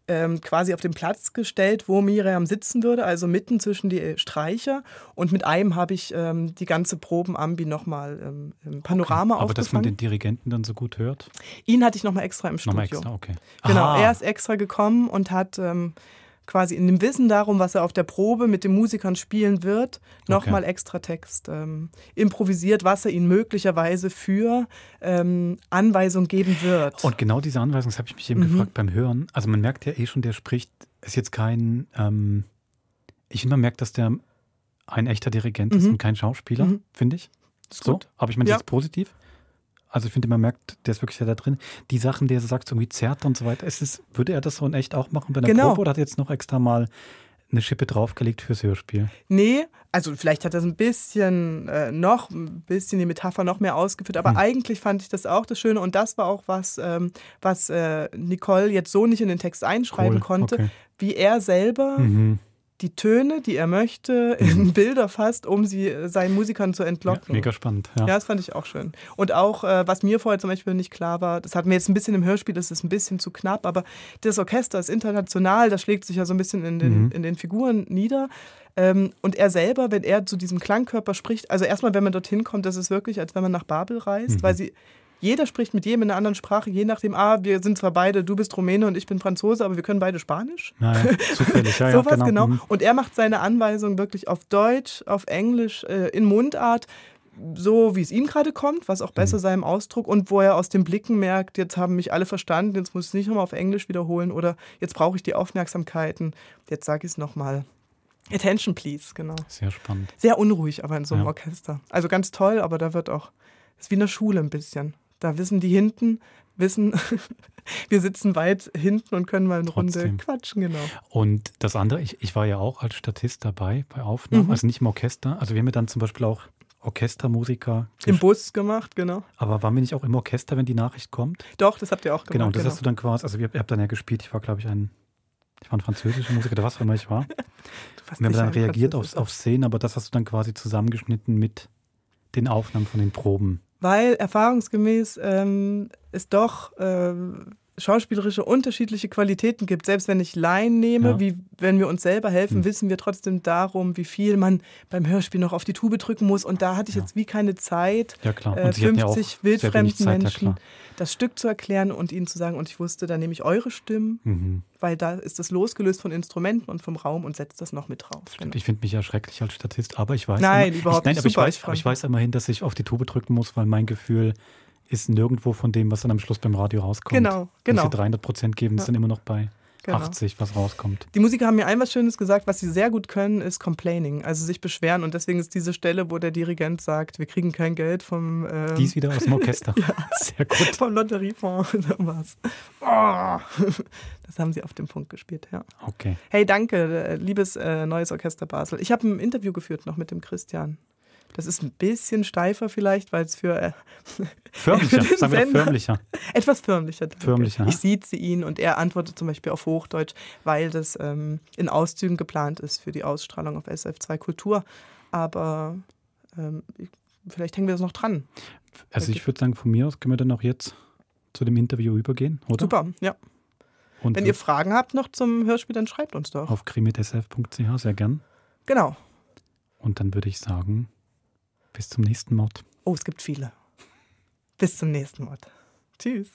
ähm, quasi auf den Platz gestellt, wo Miriam sitzen würde, also mitten zwischen die Streicher. Und mit einem habe ich ähm, die ganze Probenambi nochmal ähm, im Panorama Aber dass man aufgefangen. den Dirigenten dann so gut hört? Ihn hatte ich nochmal extra im Studio. Nochmal extra, okay. Genau, Aha. er ist extra gekommen und hat ähm, quasi in dem Wissen darum, was er auf der Probe mit den Musikern spielen wird, nochmal extra Text ähm, improvisiert, was er ihnen möglicherweise für ähm, Anweisung geben wird. Und genau diese Anweisung, das habe ich mich eben Mhm. gefragt beim Hören. Also man merkt ja eh schon, der spricht, ist jetzt kein, ähm, ich man merkt, dass der ein echter Dirigent ist Mhm. und kein Schauspieler, Mhm. finde ich. Ist so, gut. aber ich meine, Ja. das ist positiv. Also ich finde, man merkt, der ist wirklich sehr da drin. Die Sachen, die er so sagt, so irgendwie zerrt und so weiter, ist es, würde er das so in echt auch machen bei der Genau. Probe oder hat er jetzt noch extra mal eine Schippe draufgelegt fürs Hörspiel? Nee, also vielleicht hat er ein bisschen äh, noch, ein bisschen die Metapher noch mehr ausgeführt, aber Hm. eigentlich fand ich das auch das Schöne und das war auch was, ähm, was äh, Nicole jetzt so nicht in den Text einschreiben Cool, konnte, okay. wie er selber Mhm. Die Töne, die er möchte, in Bilder fasst, um sie äh, seinen Musikern zu entlocken. Mega spannend, ja. Ja, das fand ich auch schön. Und auch, äh, was mir vorher zum Beispiel nicht klar war, das hatten wir jetzt ein bisschen im Hörspiel, das ist ein bisschen zu knapp, aber das Orchester ist international, das schlägt sich ja so ein bisschen in den, Mhm. in den Figuren nieder. Ähm, und er selber, wenn er zu diesem Klangkörper spricht, also erstmal, wenn man dorthin kommt, das ist wirklich, als wenn man nach Babel reist, Mhm. weil sie. Jeder spricht mit jedem in einer anderen Sprache, je nachdem, ah, wir sind zwar beide, du bist Rumäne und ich bin Franzose, aber wir können beide Spanisch. Naja, zufällig, ja, ja, Sowas, genau. genau. Mhm. Und er macht seine Anweisungen wirklich auf Deutsch, auf Englisch, äh, in Mundart, so wie es ihm gerade kommt, was auch Mhm. besser seinem Ausdruck und wo er aus den Blicken merkt, jetzt haben mich alle verstanden, jetzt muss ich es nicht nochmal auf Englisch wiederholen oder jetzt brauche ich die Aufmerksamkeiten, jetzt sage ich es nochmal. Attention, please, genau. Sehr spannend. Sehr unruhig, aber in so einem Ja. Orchester. Also ganz toll, aber da wird auch, ist wie in der Schule ein bisschen. Da wissen die hinten, wissen, wir sitzen weit hinten und können mal eine Runde Trotzdem. quatschen, genau. Und das andere, ich, ich war ja auch als Statist dabei bei Aufnahmen, Mhm. also nicht im Orchester. Also wir haben ja dann zum Beispiel auch Orchestermusiker. Im Bus gemacht, genau. Aber waren wir nicht auch im Orchester, wenn die Nachricht kommt? Doch, das habt ihr auch Genau, gemacht. das hast du dann quasi, also ihr, habt dann ja gespielt, ich war glaube ich ein, ich war ein französischer Musiker, oder was auch immer ich war. Wir haben dann reagiert auf, auf Szenen, aber das hast du dann quasi zusammengeschnitten mit den Aufnahmen von den Proben. Weil erfahrungsgemäß ähm, es doch ähm, schauspielerische unterschiedliche Qualitäten gibt. Selbst wenn ich Laien nehme, Ja. wie wenn wir uns selber helfen, Hm. wissen wir trotzdem darum, wie viel man beim Hörspiel noch auf die Tube drücken muss. Und da hatte ich jetzt wie keine Zeit, Ja, klar. äh, Und ja auch 50 sehr wenig wildfremden Zeit, ja, Menschen das Stück zu erklären und ihnen zu sagen, und ich wusste, da nehme ich eure Stimmen, Mhm. weil da ist das losgelöst von Instrumenten und vom Raum und setzt das noch mit drauf. Genau. Ich finde mich ja schrecklich als Statist, aber ich weiß. Nein, immer, überhaupt ich, nein, nicht. aber ich Super, weiß, ich aber ich weiß immerhin, dass ich auf die Tube drücken muss, weil mein Gefühl ist nirgendwo von dem, was dann am Schluss beim Radio rauskommt. Genau, genau. Wenn sie 300 Prozent geben, Ja. sind immer noch bei Genau. 80, was rauskommt. Die Musiker haben mir ein was Schönes gesagt, was sie sehr gut können, ist Complaining, also sich beschweren. Und deswegen ist diese Stelle, wo der Dirigent sagt, wir kriegen kein Geld vom... Ähm, Die ist wieder aus dem Orchester. ja, Sehr gut. Vom Lotteriefonds oder was. Oh. Das haben sie auf den Punkt gespielt, ja. Okay. Hey, danke, äh, liebes äh, Neues Orchester Basel. Ich habe ein Interview geführt noch mit dem Christian. Das ist ein bisschen steifer vielleicht, weil es für... Äh, Förmlicher, für sagen wir förmlicher. Etwas förmlicher. Danke. Förmlicher, Ich sieze ihn und er antwortet zum Beispiel auf Hochdeutsch, weil das ähm, in Auszügen geplant ist für die Ausstrahlung auf SF2 Kultur. Aber ähm, ich, vielleicht hängen wir das noch dran. Also ich würde sagen, von mir aus können wir dann auch jetzt zu dem Interview übergehen, oder? Super, ja. Und Wenn ihr Fragen habt noch zum Hörspiel, dann schreibt uns doch. auf krimi.sf.ch sehr gern. Genau. Und dann würde ich sagen, bis zum nächsten Mord. Oh, es gibt viele. Bis zum nächsten Mal. Tschüss.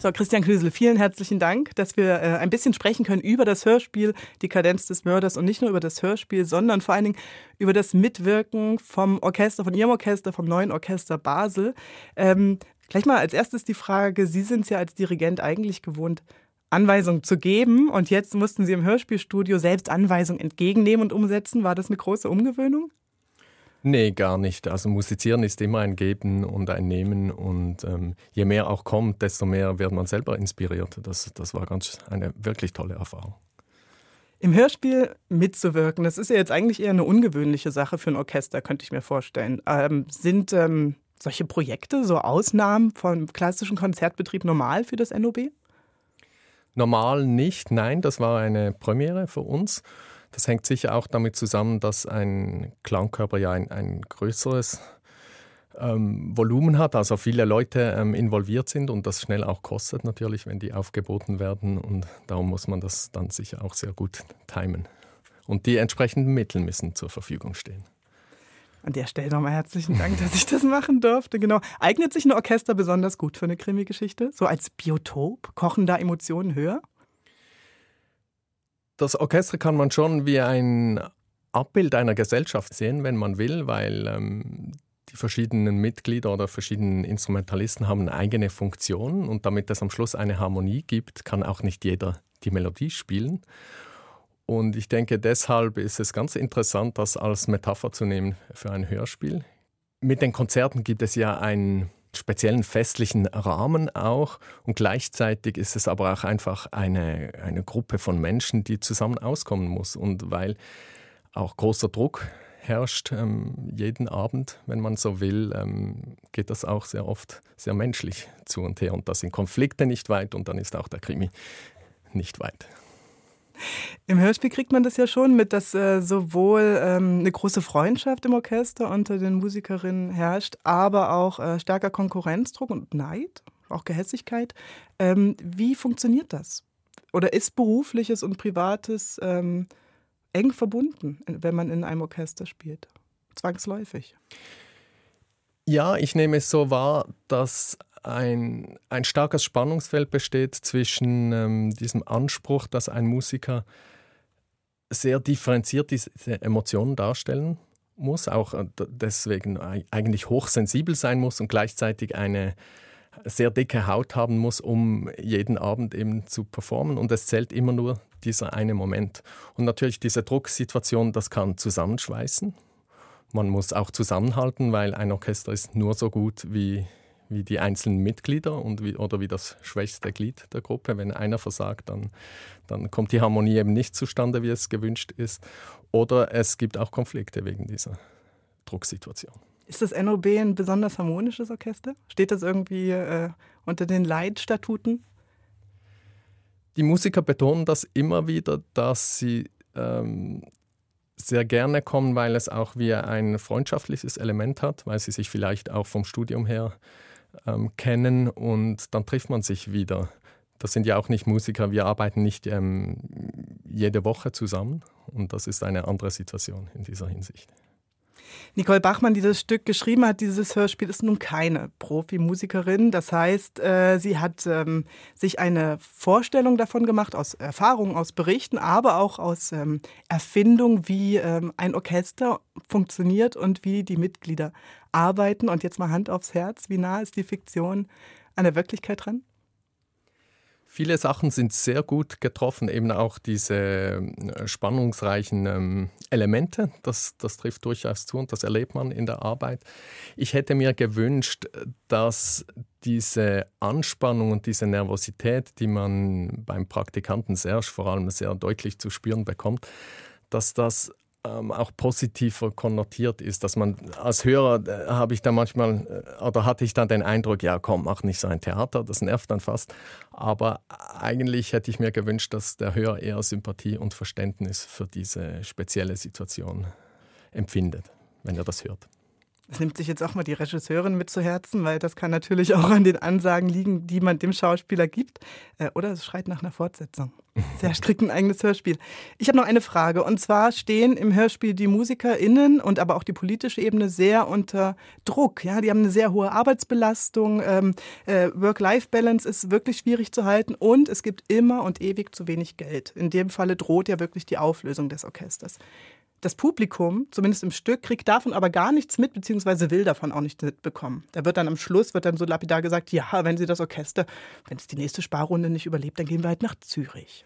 So, Christian Knüsel, vielen herzlichen Dank, dass wir äh, ein bisschen sprechen können über das Hörspiel Die Kadenz des Mörders und nicht nur über das Hörspiel, sondern vor allen Dingen über das Mitwirken vom Orchester, von Ihrem Orchester, vom neuen Orchester Basel. Ähm, gleich mal als erstes die Frage, Sie sind es ja als Dirigent eigentlich gewohnt, Anweisungen zu geben und jetzt mussten Sie im Hörspielstudio selbst Anweisungen entgegennehmen und umsetzen. War das eine große Umgewöhnung? Nee, gar nicht. Also musizieren ist immer ein Geben und ein Nehmen und ähm, je mehr auch kommt, desto mehr wird man selber inspiriert. Das, das war ganz eine wirklich tolle Erfahrung. Im Hörspiel mitzuwirken, das ist ja jetzt eigentlich eher eine ungewöhnliche Sache für ein Orchester, könnte ich mir vorstellen. Ähm, sind ähm, solche Projekte, so Ausnahmen vom klassischen Konzertbetrieb normal für das NOB? Normal nicht, nein, das war eine Premiere für uns. Das hängt sicher auch damit zusammen, dass ein Klangkörper ja ein, ein größeres ähm, Volumen hat, also viele Leute ähm, involviert sind und das schnell auch kostet natürlich, wenn die aufgeboten werden. Und darum muss man das dann sicher auch sehr gut timen. Und die entsprechenden Mittel müssen zur Verfügung stehen. An der Stelle nochmal herzlichen Dank, dass ich das machen durfte. Genau. Eignet sich ein Orchester besonders gut für eine Krimi-Geschichte? So als Biotop? Kochen da Emotionen höher? Das Orchester kann man schon wie ein Abbild einer Gesellschaft sehen, wenn man will, weil ähm, die verschiedenen Mitglieder oder verschiedenen Instrumentalisten haben eine eigene Funktion und damit es am Schluss eine Harmonie gibt, kann auch nicht jeder die Melodie spielen. Und ich denke, deshalb ist es ganz interessant, das als Metapher zu nehmen für ein Hörspiel. Mit den Konzerten gibt es ja einen speziellen festlichen Rahmen auch und gleichzeitig ist es aber auch einfach eine, eine Gruppe von Menschen, die zusammen auskommen muss. Und weil auch großer Druck herrscht ähm, jeden Abend, wenn man so will, ähm, geht das auch sehr oft sehr menschlich zu und her. Und da sind Konflikte nicht weit und dann ist auch der Krimi nicht weit. Im Hörspiel kriegt man das ja schon mit, dass äh, sowohl ähm, eine große Freundschaft im Orchester unter den Musikerinnen herrscht, aber auch äh, stärker Konkurrenzdruck und Neid, auch Gehässigkeit. Ähm, wie funktioniert das? Oder ist berufliches und privates ähm, eng verbunden, wenn man in einem Orchester spielt? Zwangsläufig. Ja, ich nehme es so wahr, dass ein, ein starkes Spannungsfeld besteht zwischen ähm, diesem Anspruch, dass ein Musiker sehr differenziert diese Emotionen darstellen muss, auch äh, deswegen eigentlich hochsensibel sein muss und gleichzeitig eine sehr dicke Haut haben muss, um jeden Abend eben zu performen. Und es zählt immer nur dieser eine Moment. Und natürlich diese Drucksituation, das kann zusammenschweißen. Man muss auch zusammenhalten, weil ein Orchester ist nur so gut wie, wie die einzelnen Mitglieder und wie, oder wie das schwächste Glied der Gruppe. Wenn einer versagt, dann, dann kommt die Harmonie eben nicht zustande, wie es gewünscht ist. Oder es gibt auch Konflikte wegen dieser Drucksituation. Ist das NOB ein besonders harmonisches Orchester? Steht das irgendwie äh, unter den Leitstatuten? Die Musiker betonen das immer wieder, dass sie ähm, sehr gerne kommen, weil es auch wie ein freundschaftliches Element hat, weil sie sich vielleicht auch vom Studium her ähm, kennen und dann trifft man sich wieder. Das sind ja auch nicht Musiker, wir arbeiten nicht ähm, jede Woche zusammen und das ist eine andere Situation in dieser Hinsicht. Nicole Bachmann, die das Stück geschrieben hat, dieses Hörspiel, ist nun keine Profimusikerin. Das heißt, äh, sie hat ähm, sich eine Vorstellung davon gemacht, aus Erfahrungen, aus Berichten, aber auch aus ähm, Erfindung, wie ähm, ein Orchester funktioniert und wie die Mitglieder arbeiten. Und jetzt mal Hand aufs Herz, wie nah ist die Fiktion an der Wirklichkeit dran? Viele Sachen sind sehr gut getroffen, eben auch diese äh, spannungsreichen ähm, Elemente. Das, das trifft durchaus zu und das erlebt man in der Arbeit. Ich hätte mir gewünscht, dass diese Anspannung und diese Nervosität, die man beim Praktikanten Serge vor allem sehr deutlich zu spüren bekommt, dass das auch positiver konnotiert ist, dass man als Hörer äh, habe ich da manchmal äh, oder hatte ich dann den Eindruck, ja komm, mach nicht so ein Theater, das nervt dann fast. Aber eigentlich hätte ich mir gewünscht, dass der Hörer eher Sympathie und Verständnis für diese spezielle Situation empfindet, wenn er das hört. Das nimmt sich jetzt auch mal die Regisseurin mit zu Herzen, weil das kann natürlich auch an den Ansagen liegen, die man dem Schauspieler gibt. Äh, oder es schreit nach einer Fortsetzung. Sehr strikt ein eigenes Hörspiel. Ich habe noch eine Frage. Und zwar stehen im Hörspiel die MusikerInnen und aber auch die politische Ebene sehr unter Druck. Ja, die haben eine sehr hohe Arbeitsbelastung. Ähm, äh, Work-Life-Balance ist wirklich schwierig zu halten. Und es gibt immer und ewig zu wenig Geld. In dem Falle droht ja wirklich die Auflösung des Orchesters. Das Publikum, zumindest im Stück, kriegt davon aber gar nichts mit, beziehungsweise will davon auch nichts mitbekommen. Da wird dann am Schluss, wird dann so lapidar gesagt, ja, wenn Sie das Orchester, wenn es die nächste Sparrunde nicht überlebt, dann gehen wir halt nach Zürich.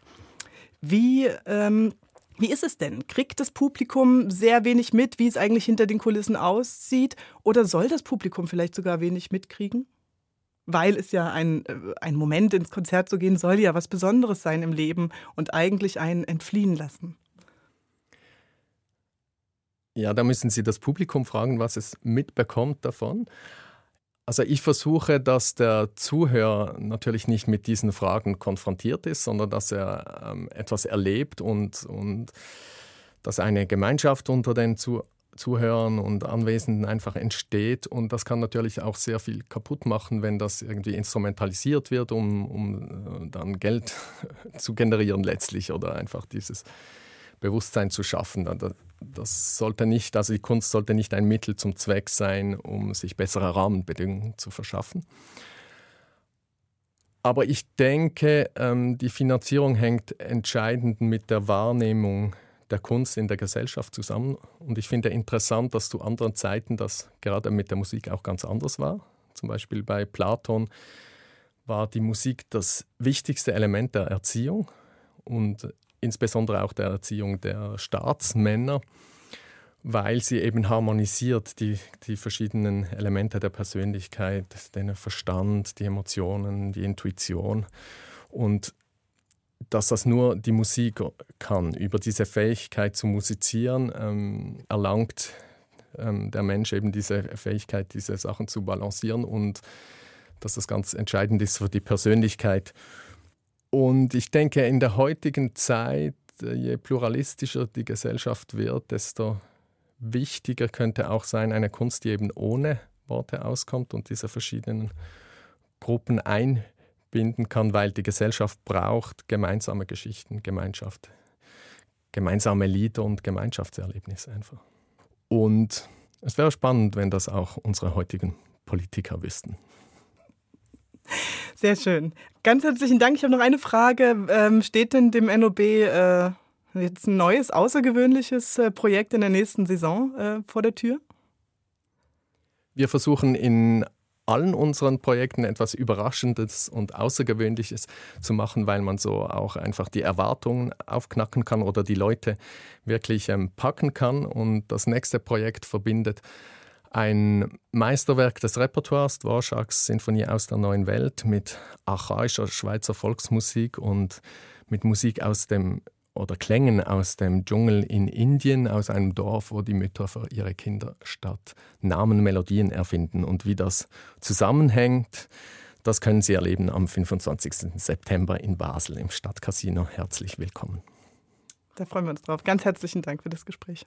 Wie, ähm, wie ist es denn? Kriegt das Publikum sehr wenig mit, wie es eigentlich hinter den Kulissen aussieht? Oder soll das Publikum vielleicht sogar wenig mitkriegen? Weil es ja ein, äh, ein Moment ins Konzert zu gehen soll ja was Besonderes sein im Leben und eigentlich einen entfliehen lassen. Ja, da müssen Sie das Publikum fragen, was es mitbekommt davon. Also ich versuche, dass der Zuhörer natürlich nicht mit diesen Fragen konfrontiert ist, sondern dass er ähm, etwas erlebt und, und dass eine Gemeinschaft unter den Zu Zuhörern und Anwesenden einfach entsteht. Und das kann natürlich auch sehr viel kaputt machen, wenn das irgendwie instrumentalisiert wird, um, um äh, dann Geld zu generieren letztlich oder einfach dieses Bewusstsein zu schaffen. Das sollte nicht, also die Kunst sollte nicht ein Mittel zum Zweck sein, um sich bessere Rahmenbedingungen zu verschaffen. Aber ich denke, ähm, die Finanzierung hängt entscheidend mit der Wahrnehmung der Kunst in der Gesellschaft zusammen. Und ich finde interessant, dass zu anderen Zeiten das gerade mit der Musik auch ganz anders war. Zum Beispiel bei Platon war die Musik das wichtigste Element der Erziehung. Und insbesondere auch der Erziehung der Staatsmänner, weil sie eben harmonisiert die, die verschiedenen Elemente der Persönlichkeit, den Verstand, die Emotionen, die Intuition und dass das nur die Musik kann. Über diese Fähigkeit zu musizieren ähm, erlangt ähm, der Mensch eben diese Fähigkeit, diese Sachen zu balancieren und dass das ganz entscheidend ist für die Persönlichkeit. Und ich denke, in der heutigen Zeit, äh, je pluralistischer die Gesellschaft wird, desto wichtiger könnte auch sein eine Kunst, die eben ohne Worte auskommt und diese verschiedenen Gruppen einbinden kann, weil die Gesellschaft braucht gemeinsame Geschichten, Gemeinschaft, gemeinsame Lieder und Gemeinschaftserlebnisse einfach. Und es wäre spannend, wenn das auch unsere heutigen Politiker wüssten. Sehr schön. Ganz herzlichen Dank. Ich habe noch eine Frage. Ähm, steht denn dem NOB äh, jetzt ein neues, außergewöhnliches äh, Projekt in der nächsten Saison äh, vor der Tür? Wir versuchen in allen unseren Projekten etwas Überraschendes und Außergewöhnliches zu machen, weil man so auch einfach die Erwartungen aufknacken kann oder die Leute wirklich ähm, packen kann. Und das nächste Projekt verbindet ein Meisterwerk des Repertoires, Dvorak's Sinfonie aus der neuen Welt, mit archaischer Schweizer Volksmusik und mit Musik aus dem oder Klängen aus dem Dschungel in Indien, aus einem Dorf, wo die Mütter für ihre Kinder statt Namen Melodien erfinden. Und wie das zusammenhängt, das können Sie erleben am 25. September in Basel im Stadtcasino. Herzlich willkommen. Da freuen wir uns drauf. Ganz herzlichen Dank für das Gespräch.